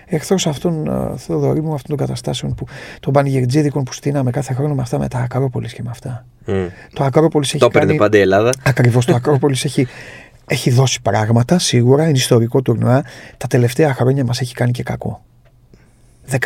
Εχθρός αυτών, ε, Θεοδωρή μου, αυτών των καταστάσεων που, των πανηγερτζίδικων που στείναμε κάθε χρόνο με αυτά με τα Ακρόπολης και με αυτά. Μμ. Το Ακρόπολης έχει Το έπαιρνε κάνει. πάντα η Ελλάδα. Ακριβώς το Ακρόπολης έχει, έχει δώσει πράγματα σίγουρα. Είναι ιστορικό τουρνουά. Τα τελευταία χρόνια μας έχει κάνει και κακό. 17.000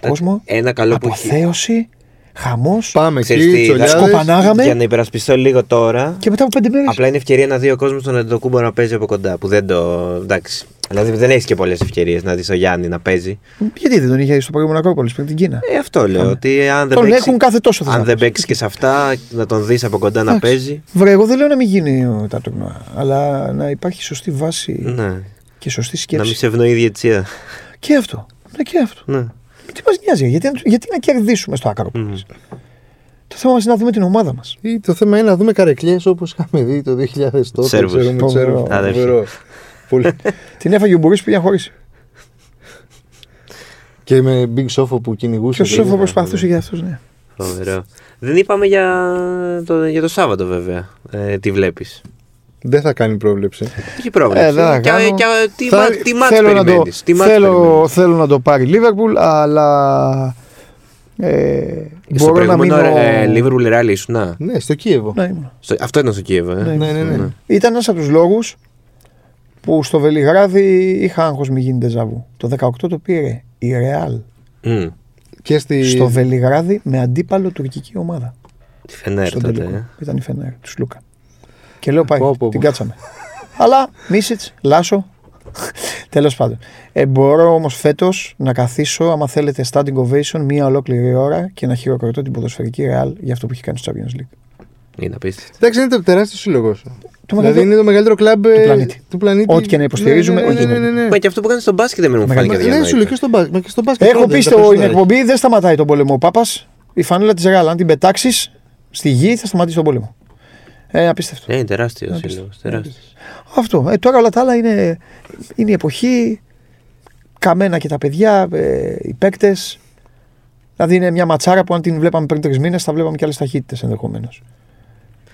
κόσμο. Ένα καλό που έχει. Αποθέωση. Χαμός. Πάμε Ξέρεις εκεί, τι, τσολιάδες. σκοπανάγαμε. Για να υπερασπιστώ λίγο τώρα. Και μετά από πέντε μέρες. Απλά είναι ευκαιρία να δει ο κόσμος τον Αντετοκούμπο να παίζει από κοντά. Που δεν το. Εντάξει. Δηλαδή δεν έχεις και πολλές ευκαιρίες να δεις ο Γιάννη να παίζει. Γιατί δεν τον είχε στο προηγούμενο Ακρόπολης πριν την Κίνα. Ε, αυτό λέω. Ότι αν δεν Τον παίξει- έχουν κάθε τόσο θες Αν να δεν πεις. παίξεις και σε αυτά, να τον δεις από κοντά να Εντάξει. παίζει. Βρε, εγώ δεν λέω να μην γίνει ο- τα τουρνουά, αλλά να υπάρχει σωστή βάση Ναι. και σωστή Να μην σκέψη. σε ευνοεί η διετσία. Και αυτό. Ναι, και αυτό. Ναι. Τι μας νοιάζει, γιατί, να- γιατί να κερδίσουμε στο Ακρόπολης; Μμμ. Το θέμα μας είναι να δούμε την ομάδα μας. Ή το θέμα είναι να δούμε καρεκλιές όπως είχαμε δει το 2000 τότε. Σέρβους. Ξέρω, με τους Φοβερό. Σέρβους. Αδέρφια. Φοβερό. Πολύ. την έφαγε ο Μπουρής που πήγε να χωρίσει. Και με Big Sofo που κυνηγούσε. Και ο και Σόφο λέγανε. προσπαθούσε για αυτό, ναι. Φοβερό. Δεν είπαμε για το, για το Σάββατο βέβαια. Ε, τι βλέπεις. Δεν θα κάνει πρόβλεψη. Έχει πρόβλημα. Ε, δεν θα και, κάνω. και, τι, Θα- μα, τι μάτς θέλω, να το, περιμένεις, τι μάτς θέλω, περιμένεις. θέλω να το πάρει η Λίβερπουλ, αλλά. Ε, Στο μπορώ να προηγούμενο μείνω. ε, Liverpool Real ήσουν. να. Ναι, στο Κίεβο. Ναι, ήμουν. Στο- αυτό ήταν στο Κίεβο. Ε. Ναι, Ναι, ναι, ναι. Ήταν ένας από τους λόγους που στο Βελιγράδι είχα άγχος μη γίνει ντεζαβού. Το 18 το πήρε η Ρεάλ Μμ. Και στη. στο Βελιγράδι με αντίπαλο τουρκική ομάδα. Τη Φενέρ στον τότε. τελικό. ε. Ήταν η Φενέρ του Σλούκα. Και λέω πάει, Πω, πω, πω. την κάτσαμε. Αλλά Μίσιτς, Λάσο. Τέλος πάντων. Ε, μπορώ όμως φέτος να καθίσω, άμα θέλετε, standing ovation μία ολόκληρη ώρα και να χειροκροτώ την ποδοσφαιρική Real για αυτό που έχει κάνει στο Champions League. Είναι απίστευτο. Εντάξει, είναι τεράστιο σύλλογος. Το Δηλαδή μεγαλύτερο- είναι το μεγαλύτερο κλαμπ ε, πλανήτη. του πλανήτη. Ό,τι και να υποστηρίζουμε, Ναι, όχι ναι, ναι, ναι, γίνεται. ναι. Μα και αυτό που κάνεις στον μπάσκετ δεν μου Μεγάλη φάνηκε Ναι, σου λέω αδιανόητο. και στον μπάσκετ. Μα και στον μπάσκετ. Έχω πρώτα, πει τα στην περισσότερα. εκπομπή δεν σταματάει τον πόλεμο ο Πάπας. Η φανέλα της Real, αν την πετάξεις στη γη, θα σταματήσει τον πόλεμο. Ε, απίστευτο. Ε, είναι τεράστιος Απίστευτο. σύλλογος. Τεράστιος. Αυτό. Ε, τώρα όλα τα άλλα είναι, είναι η εποχή. Καμένα και τα παιδιά, ε, οι παίκτες. Δηλαδή είναι μια ματσάρα που αν την βλέπαμε πριν τρεις μήνες θα βλέπαμε και άλλες ταχύτητες ενδεχομένως.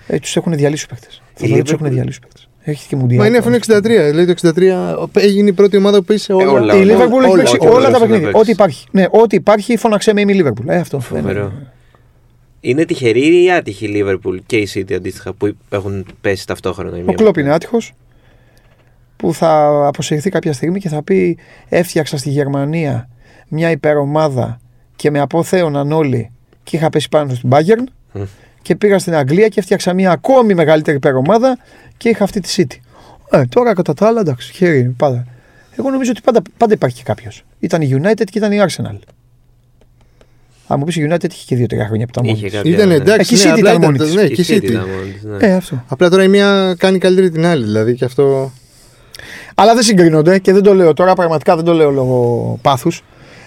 Ε, τους έχουν διαλύσει οι παίκτες. Η τους Liverpool- έχουν διαλύσει οι παίκτες. Έχεις και μουντιάλ. Μα είναι αφού είναι 63. Δηλαδή το 63 έγινε η πρώτη ομάδα που πήσε όλα. όλα, Η όλα, Liverpool έχει όλα, παίξει όλα, όλα όλα τα έχουν παιχνίδια. παίξει. Ό,τι υπάρχει. Ναι, ό,τι υπάρχει, φώναξε με είμαι η Liverpool. Ε, αυτό. Φοβερό. Είναι τυχερή ή άτυχη η Liverpool και η City αντίστοιχα που έχουν πέσει ταυτόχρονα. η Ο μία Κλόπ με είναι άτυχος που θα αποσυρθεί κάποια στιγμή και θα πει έφτιαξα στη Γερμανία μια υπερομάδα και με απόθεωναν όλοι και είχα πέσει πάνω στην Bayern Μμ. Και πήγα στην Αγγλία και έφτιαξα μια ακόμη μεγαλύτερη υπερομάδα και είχα αυτή τη City. Ε, τώρα κατά τα άλλα εντάξει, χέρι είναι πάντα. Εγώ νομίζω ότι πάντα, πάντα υπάρχει και κάποιος. Ήταν η United και ήταν η Arsenal. Αν μου πεις η United είχε και δύο-τρία χρόνια που ήταν μόνη. Είχε της. κάποια- Ήταν ναι. εντάξει. Εκεί ναι, City απλά ήταν μόνη της. Ναι, Και και η City City. ήταν μόνη της, ναι. Ε, αυτό. Απλά τώρα η μία κάνει καλύτερη την άλλη. Δηλαδή και αυτό. Αλλά δεν συγκρίνονται και δεν το λέω τώρα, πραγματικά δεν το λέω λόγω πάθους.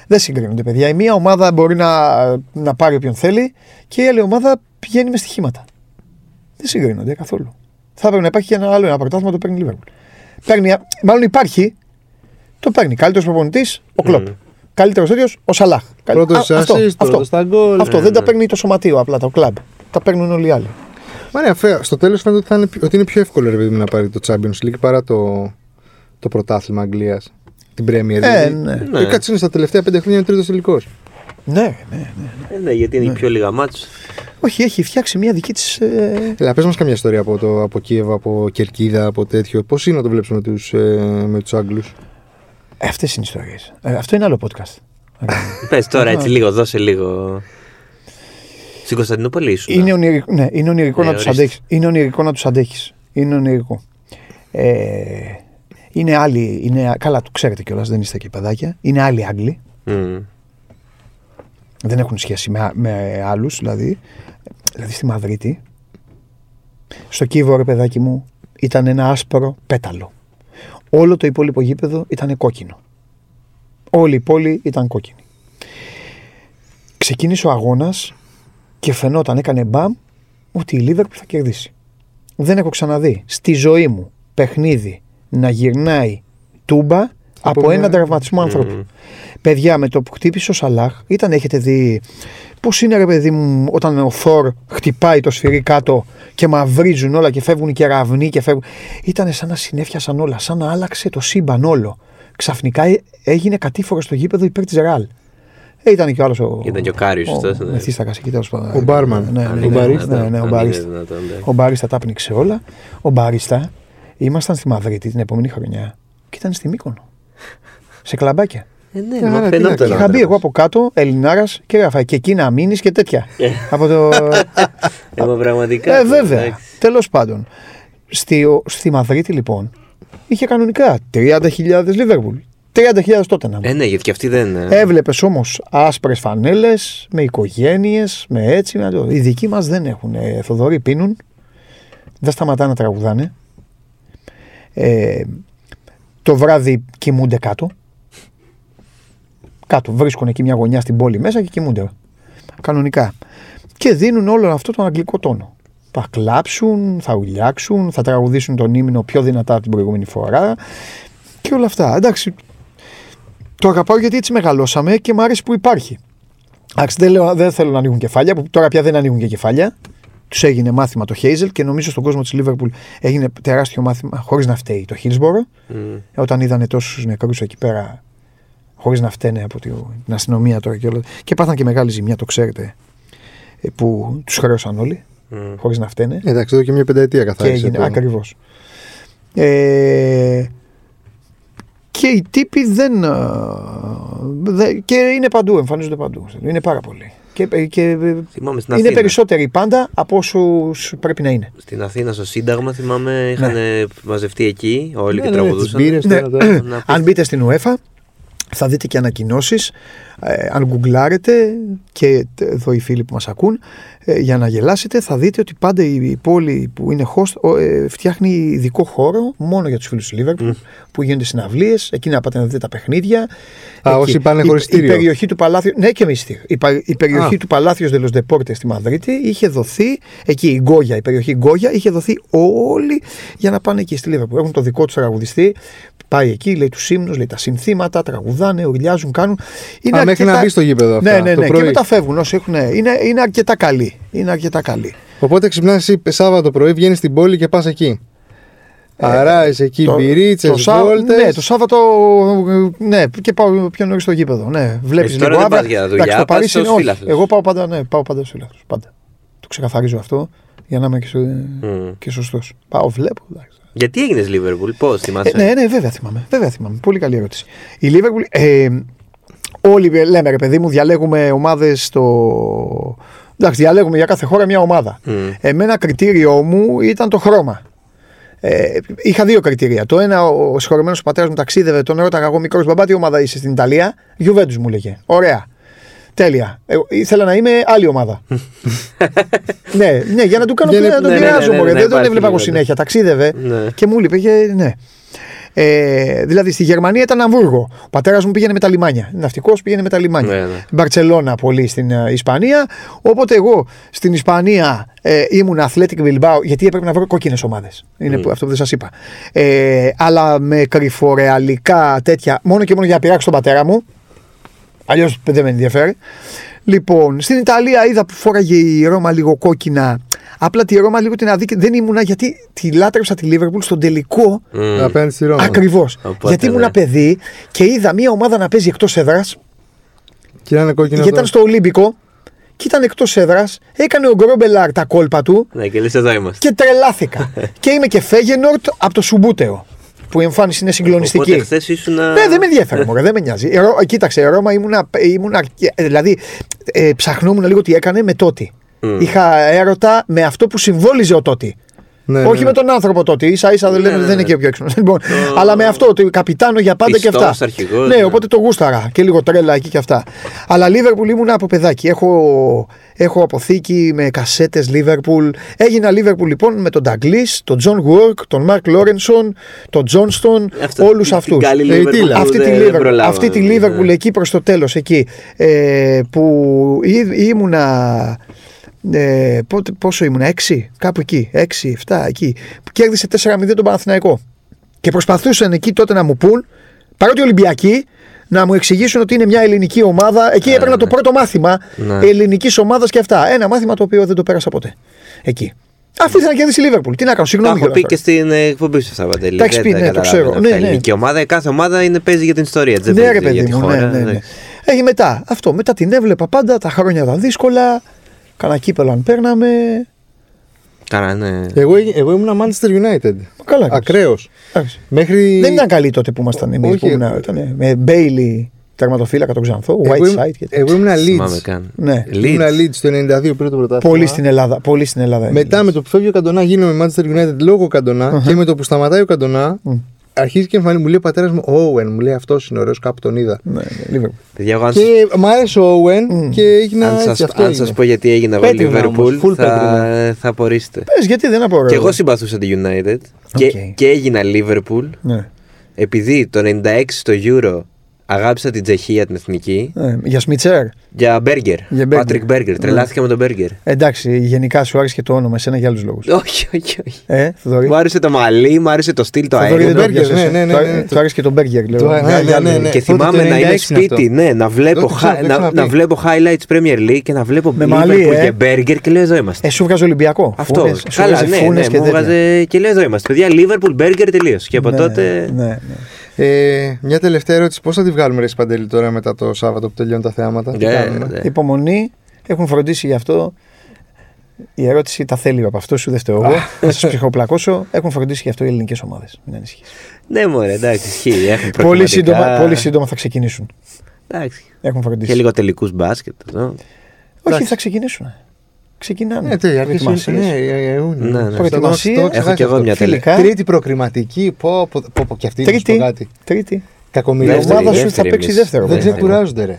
Δεν συγκρίνονται, παιδιά. Η μία ομάδα μπορεί να, να πάρει όποιον θέλει και η άλλη ομάδα πηγαίνει με στοιχήματα. Δεν συγκρίνονται καθόλου. Θα έπρεπε να υπάρχει και ένα άλλο ένα πρωτάθλημα το παίρνει η Liverpool. Παίρνει, μάλλον υπάρχει, το παίρνει. Καλύτερος προπονητής ο Κλοπ. Μμμ. Καλύτερος τέτοιος ο Σαλάχ. Πρώτος Α, αυτό, assist, αυτό, πρώτος στα γκολ. αυτό. ναι, δεν τα ναι. παίρνει το σωματείο απλά, το κλαμπ. Τα παίρνουν όλοι οι άλλοι. Μα ναι, φε- στο τέλος φαίνεται ότι, θα είναι, ότι είναι πιο εύκολο ρε παιδί μου, να πάρει το Champions League παρά το, το πρωτάθλημα Αγγλίας. Την Premier. Ε, δηλαδή. ναι. Ναι. Ε, Κάτσε είναι στα τελευταία πέντε χρόνια τρίτος τελικό. Ναι, ναι, ναι. Ε, ναι, γιατί είναι οι πιο λίγα μάτς. Όχι, έχει φτιάξει μια δική της. Ε, Έλα, πες μας καμιά ιστορία από, το, από Κίεβα, από Κερκίδα, από τέτοιο. Πώς είναι να το βλέπεις με τους, ε, με τους Άγγλους; Αυτές είναι οι ιστορίες. Ε, αυτό είναι άλλο podcast. Πες τώρα έτσι λίγο, δώσε λίγο. Στην Κωνσταντινούπολη ήσουν. Είναι ονειρικό, ναι, είναι ονειρικό Ε, να τους ορίστε. αντέχεις. Είναι ονειρικό να τους αντέχεις. Είναι ονειρικό. Ε, είναι άλλοι, είναι, καλά το ξέρετε κιόλας, δεν είστε και παιδάκια. Είναι άλλοι Άγγλοι. Μμ. Δεν έχουν σχέση με, με άλλους, δηλαδή. Δηλαδή στη Μαδρίτη. Στο Κίβο, ρε παιδάκι μου, ήταν ένα άσπρο πέταλο. Όλο το υπόλοιπο γήπεδο ήταν κόκκινο. Όλη η πόλη ήταν κόκκινη. Ξεκίνησε ο αγώνας και φαινόταν, έκανε μπαμ, ότι η Λίβερπουλ θα κερδίσει. Δεν έχω ξαναδεί στη ζωή μου παιχνίδι να γυρνάει τούμπα από, μια- έναν τραυματισμό ανθρώπου. Μμμ. Παιδιά, με το που χτύπησε ο Σαλάχ, ήταν, έχετε δει πώς είναι ρε παιδί μου, όταν ο Θόρ χτυπάει το σφυρί κάτω και μαυρίζουν όλα και φεύγουν οι κεραυνοί και φεύγουν. Ήταν σαν να συνέφιασαν όλα, σαν να άλλαξε το σύμπαν όλο. Ξαφνικά ε- έγινε κατήφορο στο γήπεδο υπέρ της Ρεάλ. Ε, ήταν και ο άλλος. Ήταν και ο Κάριος, αυτός, ναι. Μεθύστακας εκεί τέλος πάντων. Ο Μπάρμαν. Ναι, Αν ναι, είναι ναι, Μπαρίστα. ναι, ναι, ο δυνατόν, αν Μπαρίστα. είναι δυνατόν, εντάξει. Ο Μπαρίστα τα πνίξε όλα. Ο Μπαρίστα ήμασταν στη Μαδρίτη την επόμενη χρονιά και ήταν στη Μύκονο. Σε κλαμπάκια. Ε, ναι, Άρα, μα τι να φαινόταν. κάνω. ο Είχα μπει εγώ άνθρωπος. από κάτω, Ελληνάρας και έγραφα και εκεί να μείνεις και τέτοια. από το. Ε, μα πραγματικά. ε, βέβαια. εντάξει. Τέλος πάντων. Στη, στη Μαδρίτη λοιπόν είχε κανονικά 30.000 Λίβερπουλ. 30.000 τότε να Ε, ναι, γιατί και αυτοί δεν. ε, Έβλεπες όμως άσπρες φανέλες, με οικογένειες, με έτσι. Με το. Οι δικοί μας δεν έχουν. Ε, Θοδωρή πίνουν. Δεν σταματάνε να τραγουδάνε. Ε, το βράδυ κοιμούνται κάτω. Κάτω. Βρίσκουν εκεί μια γωνιά στην πόλη μέσα και κοιμούνται. Κανονικά. Και δίνουν όλο αυτό τον αγγλικό τόνο. Θα κλάψουν, θα ουλιάξουν, θα τραγουδήσουν τον ύμνο πιο δυνατά από την προηγούμενη φορά και όλα αυτά. Εντάξει, το αγαπάω γιατί έτσι μεγαλώσαμε και μου άρεσε που υπάρχει. Εντάξει, δεν, λέω- δεν θέλω να ανοίγουν κεφάλια, που τώρα πια δεν ανοίγουν και κεφάλια. Τους έγινε μάθημα το Χέιζελ και νομίζω στον κόσμο της Λίβερπουλ έγινε τεράστιο μάθημα χωρίς να φταίει το Χίλσμπορο. μ. Όταν είδανε τόσους νεκρούς εκεί πέρα, χωρίς να φταίνε από τη- την αστυνομία τώρα και όλα. Και πάθαν και μεγάλη ζημιά, το ξέρετε, ε, που τους χρέωσαν όλοι, Μ. χωρίς να φταίνε. Εντάξει, εδώ και μια πενταετία Και καθάρισε. έγινε το- ακριβώς. Ε, και οι τύποι δεν, ε, δεν- Και είναι παντού, εμφανίζονται παντού. Είναι πάρα πολλοί. Και, και Θυμάμαι στην είναι Αθήνα. περισσότεροι πάντα από όσους πρέπει να είναι. Στην Αθήνα στο Σύνταγμα θυμάμαι είχαν μαζευτεί εκεί όλοι Ναι, και ναι, τραγουδούσαν. τις μπύρες, Ναι. τώρα, τώρα. Να πεις- Αν μπείτε στην UEFA, θα δείτε και ανακοινώσει. αν γκουγκλάρετε και τε- εδώ οι φίλοι που μας ακούν, ε, για να γελάσετε, θα δείτε ότι πάντα η, η πόλη που είναι host ο, ε, φτιάχνει ειδικό χώρο μόνο για τους φίλους του Liverpool που γίνονται συναυλίες, εκεί να πάτε να δείτε τα παιχνίδια. Α, Εκεί. όσοι πάνε Η- χωρίς Η, στήριο. περιοχή του Παλάθιου, ναι και με ειστήριο. Η, πα- η περιοχή Α. του Παλάθιος de los Deportes στη Μαδρίτη είχε δοθεί, εκεί η Γκόγια, η περιοχή Γκόγια, είχε δοθεί όλοι για να πάνε εκεί στη Liverpool. Έχουν το δικό τους τραγουδιστή, πάει εκεί, λέει τους ύμνους, λέει τα συνθήματα, τραγουδάνε, ουρλιάζουν, κάνουν. Α, μέχρι να μπει στο γήπεδο αυτά, Ναι, ναι, το ναι. Και πρωί. μετά φεύγουν όσοι έχουν. Είναι, είναι αρκετά καλοί. Είναι αρκετά καλοί. Οπότε ξυπνάς εσύ Σάββατο πρωί, βγαίνεις στην πόλη και πας εκεί. Αράεις εκεί μπυρίτσες, Ε, το Σά- βόλτες. Ναι, το Σάββατο. Ναι, και πάω πιο νωρίς στο γήπεδο. Ναι, βλέπεις Ε, τώρα λίγο δεν άβρα. πας για δουλειά, Εντάξει, το πας Παρίσι στους είναι όχι. φίλαθλους. Εγώ πάω πάντα, ναι, πάω πάντα στους φίλαθλους. Πάντα. Το ξεκαθαρίζω αυτό για να είμαι και, σω- Μ. και σωστός. Πάω, βλέπω. εντάξει. Γιατί έγινες Λίβερπουλ, πώς θυμάσαι; Ε, ναι, ναι, βέβαια θυμάμαι. Βέβαια θυμάμαι. Πολύ καλή ερώτηση. Η Liverpool. Ε, όλοι λέμε ρε παιδί μου, διαλέγουμε ομάδες στο. Εντάξει, διαλέγουμε για κάθε χώρα μια ομάδα. Μ. Εμένα κριτήριό μου ήταν το χρώμα. Ε, είχα δύο κριτήρια. Το ένα, ο συγχωρεμένος πατέρας μου ταξίδευε, τον ρώταγα εγώ μικρός μπαμπά, τι ομάδα είσαι στην Ιταλία; Γιουβέντους μου λέγε. Ωραία. Τέλεια. Εγώ ήθελα να είμαι άλλη ομάδα. ναι, ναι, για να του κάνω Για να- να τον ναι, ναι, πειράζω. ναι, μωρέ. ναι, Δεν τον υπάρχει έβλεπα εγώ λίγο, ναι. συνέχεια. Ταξίδευε Ναι. και μου είπε, και, ναι. Ε, δηλαδή στη Γερμανία ήταν Αμβούργο. Ο πατέρας μου πήγαινε με τα λιμάνια. Ναυτικός πήγαινε με τα λιμάνια. Ναι, ναι. Μπαρσελόνα πολύ στην ε, Ισπανία. Οπότε εγώ στην Ισπανία ε, ήμουν Athletic Bilbao γιατί έπρεπε να βρω κόκκινες ομάδες. Είναι που, αυτό που δεν σας είπα. Ε, αλλά με κρυφορεαλικά τέτοια, μόνο και μόνο για να πειράξω τον πατέρα μου. Αλλιώς δεν με ενδιαφέρει. Λοιπόν, στην Ιταλία είδα που φόραγε η Ρώμα λίγο κόκκινα. Απλά τη Ρώμα λίγο την αδίκη. Δεν ήμουνα γιατί τη λάτρεψα τη Λίβερπουλ στον τελικό. Μ. Απέναντι στη Ρώμα. Ακριβώς. Οπότε, Γιατί ήμουνα ναι. παιδί και είδα μια ομάδα να παίζει εκτός έδρας. Και να είναι κόκκινο. Γιατί ήταν το- στο Ολύμπικο και ήταν εκτός έδρας. Έκανε ο Γκρόμπελαρ τα κόλπα του Ναι, και λες εδώ είμαστε. και τρελάθηκα. και είμαι και Φέγενορτ από το Σουμπούτεο. Που η εμφάνιση είναι συγκλονιστική. Οπότε χθες ήσουν. Ναι, δεν με ενδιαφέρει, μωρέ, δεν με νοιάζει. Η Ρο- κοίταξε, η Ρώμα ήμουνα, ήμουνα ε, δηλαδή, ε, ψαχνόμουν λίγο τι έκανε με τότε. Μμ. Είχα έρωτα με αυτό που συμβόλιζε ο τότε. Ναι, Όχι ναι. με τον άνθρωπο τότε. σα ίσα δεν, Ναι, λέμε- ναι, δεν είναι ναι. και ο πιο έξυπνος. Λοιπόν, αλλά με αυτό, ότι καπιτάνο για πάντα και Πιστός, αυτά. αρχηγός, ναι, ναι. οπότε το γούσταρα και λίγο τρέλα εκεί και αυτά. Αλλά Λίβερπουλ ήμουν από παιδάκι. Έχω, έχω αποθήκη με κασέτες Λίβερπουλ. Έγινα Λίβερπουλ λοιπόν με τον Νταλγκλίς, τον Τζον Γουόρκ, τον Μαρκ Λόρενσον, τον Τζόνστον, Αυτό- όλους την αυτούς. καλή Ε, Liverpool τι λέω. που Αυτή τη δεν- δεν Liverpool, προλάβαμε, αυτή τη ναι. Liverpool εκεί προς το τέλος εκεί ε, που ή- ήμουνα ε, πότε, πόσο ήμουνα 6 κάπου εκεί 6-7 εκεί που κέρδισε 4-0 τον Παναθηναϊκό και προσπαθούσαν εκεί τότε να μου πούν παρότι Ολυμπιακοί να μου εξηγήσουν ότι είναι μια ελληνική ομάδα. Εκεί έπαιρνα το πρώτο μάθημα Ναι. ελληνικής ομάδας και αυτά. Ένα μάθημα το οποίο δεν το πέρασα ποτέ. Εκεί. Αυτή ήθελα να κερδίσει η Λίβερπουλ. Τι να κάνω, Τα συγγνώμη. έχω πει κιόλας και στην ε, εκπομπή σου, Σαββατέλη. Τα έχεις Δεν πει, τα ναι, το καταλάβαινα ξέρω. αυτά. Ναι, Η ναι. ελληνική ομάδα, κάθε ομάδα είναι, παίζει για την ιστορία της. Δεν Ναι, παίζει ρε παιδί για τη μου, χώρα. ναι, ναι, ναι. εντάξει. Έχει μετά αυτό. Μετά την έβλεπα πάντα. Τα χρόνια ήταν δύσκολα. Κάνα κύπελο αν παίρναμε. Καλά, ναι. Εγώ, εγώ ήμουν Manchester United. Καλά. Ακραίος. Εντάξει. Μέχρι. Δεν ήταν καλή τότε που ήμασταν εμείς. Όχι. Ήταν με Μπέιλι τερματοφύλακα τον Ξανθό. Εγώ, White ήμουν- side. και τέτοια. εγώ ήμουν Θυμάμαι Leeds. καν. Ναι. Leeds. Ήμουν Leeds το 92 πήρε το πρωτάθλημα. Πολύ στην Ελλάδα. Πολύ στην Ελλάδα. Μετά με το που φεύγει ο Καντονά γίνομαι Manchester United λόγω Καντονά και με το που σταματάει ο Καντονά αρχίζει και εμφανίζει. Μου λέει ο πατέρας μου, Owen, μου λέει αυτός είναι ωραίος, κάπου τον είδα. Ναι, ναι, Liverpool. Παιδιά, εγώ αν Και μ' άρεσε ο Owen και έγινα αν έτσι. σας, αυτό αν έγινε. σας πω γιατί έγινα εγώ Πέτρινα όμως, Liverpool, full θα, πέτρινα. θα απορήσετε. Πες, γιατί δεν απορρέω. Και εγώ συμπαθούσα τη United και, Οκ. και έγινα Liverpool Ναι. επειδή το 96 στο Euro αγάπησα την Τσεχία την εθνική Ε, για Σμιτσέρ. για Μπέργκερ. Για Berger. Πάτρικ Μπέργκερ. Τρελάθηκα με τον Μπέργκερ. Εντάξει, γενικά σου άρεσε και το όνομα, εσένα για άλλους λόγους. Όχι, όχι, όχι. Ε, Θοδωρή. Μου άρεσε το μαλλί, μου άρεσε το στυλ, το Θοδωρή, δεν αέριο. το Burger, πιάσες, ναι, ε. ναι, Του- ναι, ναι. Του άρεσε και τον Μπέργκερ, λέω. Το- Για ναι, άλλους ναι, ναι, λόγους. ναι. Και Τότε θυμάμαι το να είμαι 96 είναι σπίτι, αυτό. ναι, να βλέπω, Το ξέρω, χα- το να, ξαναπεί. να βλέπω highlights Premier League και να βλέπω Με Liverpool μαλλί, ε. και Burger και λέω εδώ είμαστε. Ε, σου βγάζει Ολυμπιακό. Αυτό. Φούνες, σου Καλά, βγάζει ναι, φούνες ναι, και μου τέτοια. βγάζε και λέω εδώ είμαστε. Παιδιά, Liverpool, Burger τελείως. Και από Ναι, τότε. Ναι, ναι. Ε, μια τελευταία ερώτηση. Πώς θα τη βγάλουμε, Ρε Σπαντέλη, τώρα μετά το Σάββατο που τελειώνουν τα θέματα. Τι Ναι, κάνουμε; ναι. Υπομονή, έχουν φροντίσει γι' αυτό. Η ερώτηση τα θέλει από αυτό, σου δεν φταίω εγώ. Θα σας ψυχοπλακώσω. Έχουν φροντίσει γι' αυτό οι ελληνικές ομάδες. Μην ανησυχείς. Ναι, μωρέ, εντάξει, ισχύει. Έχουν Πολύ προβληματικά. σύντομα, πολύ σύντομα θα ξεκινήσουν. Εντάξει. Έχουν φροντίσει. Και λίγο τελικούς μπάσκετ. εδώ. Όχι, Εντάξει. θα ξεκινήσουν. Ξεκινάνε. Ε, τι, αρχές Προετοιμασίες. είναι, ναι, ε, Ιούνιο. Ναι, ναι. Στο- Προετοιμασίες. το- το Έχω ξεχάσει κι εγώ αυτό. μια Φιλικά. τελευταία. Τρίτη προκριματική. Πω, πω, πω, πω, και αυτή είναι Τρίτη. κάτι. Τρίτη. Η Κακομοίρα. Δεύτερη, ομάδα σου θα δεύτερη παίξει εμείς. δεύτερο. Δεν βέβαια. ξεκουράζονται, ρε.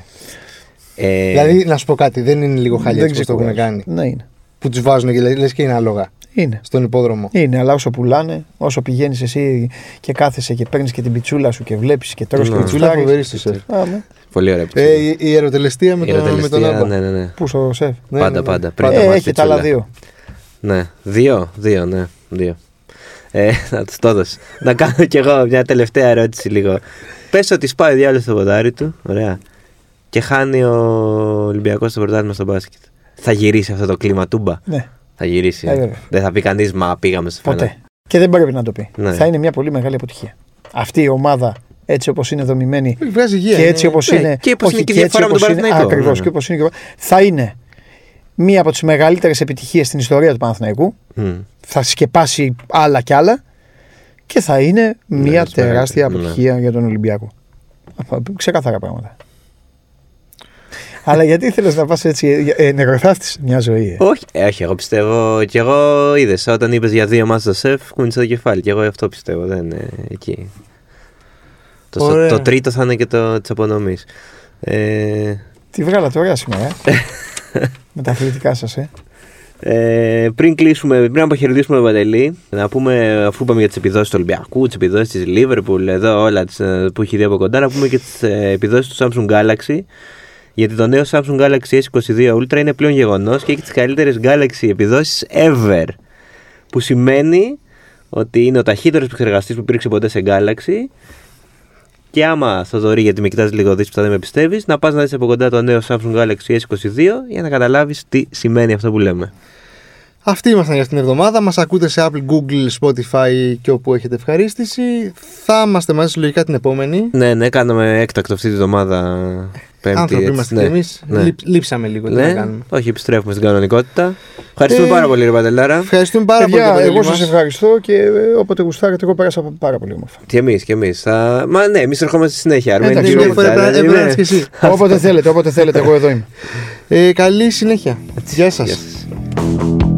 Ε, Δηλαδή, να σου πω κάτι, δεν είναι λίγο χαλιά Δεν που το έχουν ξεκουράζουν. κάνει. Ναι, είναι. Που τους βάζουν και λες και είναι άλογα Είναι. στον υπόδρομο. Είναι, αλλά όσο πουλάνε, όσο πηγαίνεις εσύ και κάθεσαι και παίρνεις και την πιτσούλα σου και βλέπεις και τρως Ναι. και Τσούλα τσουλάρεις. φοβερή στο σεφ. Α, ναι. Πολύ ωραία. Ε, η- η ερωτελεστία με, Η τον- με τον ερωτελεστία, Άμπα. ναι, ναι, ναι. Πού στο σεφ; Ναι, πάντα, ναι, ναι. πάντα. Πριν Πάντα. το Ε, μάτς έχει τα άλλα πιτσούλα. δύο. Ναι, δύο, δύο, ναι, δύο. Ε, να τους το έδωσε. να κάνω κι εγώ μια τελευταία ερώτηση λίγο. Πες ότι σπάει ο διάλογος στο ποδάρι του, ωραία. Και χάνει ο Ολυμπιακός στο πρωτάθλημα στο μπάσκετ. Θα γυρίσει αυτό το κλίμα τούμπα. Ναι, Θα γυρίσει. Ε, ε. βέβαια. Δεν θα πει κανείς μα πήγαμε στο ποτέ. φινάλ. Και δεν πρέπει να το πει. Ναι. Θα είναι μια πολύ μεγάλη αποτυχία. Αυτή η ομάδα έτσι όπως είναι δομημένη Όχι, Βγάζει υγεία. και έτσι είναι- όπως ναι, είναι. και όπως όχι, είναι και η έτσι διαφορά με τον όπως είναι- Παναθηναϊκό. Ακριβώς, Ναι, και όπως είναι και- θα είναι μία από τις μεγαλύτερες επιτυχίες στην ιστορία του Παναθηναϊκού. Μμ. Θα σκεπάσει άλλα κι άλλα και θα είναι μία έτσι, τεράστια ναι. αποτυχία για τον Ολυμπιακό. Αυτά, Ξεκάθαρα πράγματα. Αλλά γιατί ήθελε να πας έτσι, ε, νεκροθάφτης μια ζωή. Ε; Όχι, ε, όχι, εγώ πιστεύω. Κι εγώ είδες όταν είπες για δύο μάτς στο σεφ, κούνησε το κεφάλι. Κι εγώ αυτό πιστεύω. Δεν είναι εκεί. Το, Ωραία. το τρίτο θα είναι και το της απονομής. Ε, Τι βγάλατε ωραία σήμερα. Ε; Με τα αθλητικά σας, ε; Ε, πριν κλείσουμε, πριν αποχαιρετήσουμε τον Παντελή, να πούμε, αφού είπαμε για τις επιδόσεις του Ολυμπιακού, τις επιδόσεις της Liverpool, εδώ όλα τις, ε, που έχει δει από κοντά, να πούμε και τις επιδόσεις του Samsung Galaxy. Γιατί το νέο Samsung Galaxy S22 Ultra είναι πλέον γεγονός και έχει τις καλύτερες Galaxy επιδόσεις ever. Που σημαίνει ότι είναι ο ταχύτερος επεξεργαστής που υπήρξε ποτέ σε Galaxy. Και άμα θα δωρεί, γιατί με κοιτάζει λίγο δύσκολα, δεν με πιστεύεις, να πας να δεις από κοντά το νέο Samsung Galaxy S22 για να καταλάβεις τι σημαίνει αυτό που λέμε. Αυτοί ήμασταν για την εβδομάδα. Μας ακούτε σε Apple, Google, Spotify και όπου έχετε ευχαρίστηση. Θα είμαστε μαζί σας λογικά την επόμενη. Ναι, ναι, κάναμε έκτακτο αυτή τη εβδομάδα. Πέμπτη. Άνθρωποι έτσι, είμαστε ναι. κι εμείς. Ναι. Λείψαμε λίγο. Τι να Ναι, κάνουμε. όχι, επιστρέφουμε στην κανονικότητα. Ευχαριστούμε Ε, πάρα πολύ, ρε Παντελάρα. Ευχαριστούμε πάρα Παιδιά, πολύ. εγώ τον σας μας. ευχαριστώ και ε, όποτε γουστάρετε, εγώ πέρασα πάρα πολύ όμορφα. Και εμείς, και εμείς. Θα... Μα ναι, εμείς ερχόμαστε συνέχεια. Αρμένη Εντάξει, Κυριακή, Μια φορά δηλαδή, έπρεπε να ναι. έρθεις και εσύ. όποτε θέλετε, όποτε θέλετε, εγώ εδώ είμαι. Ε, καλή συνέχεια. Γεια σας. Γεια σας.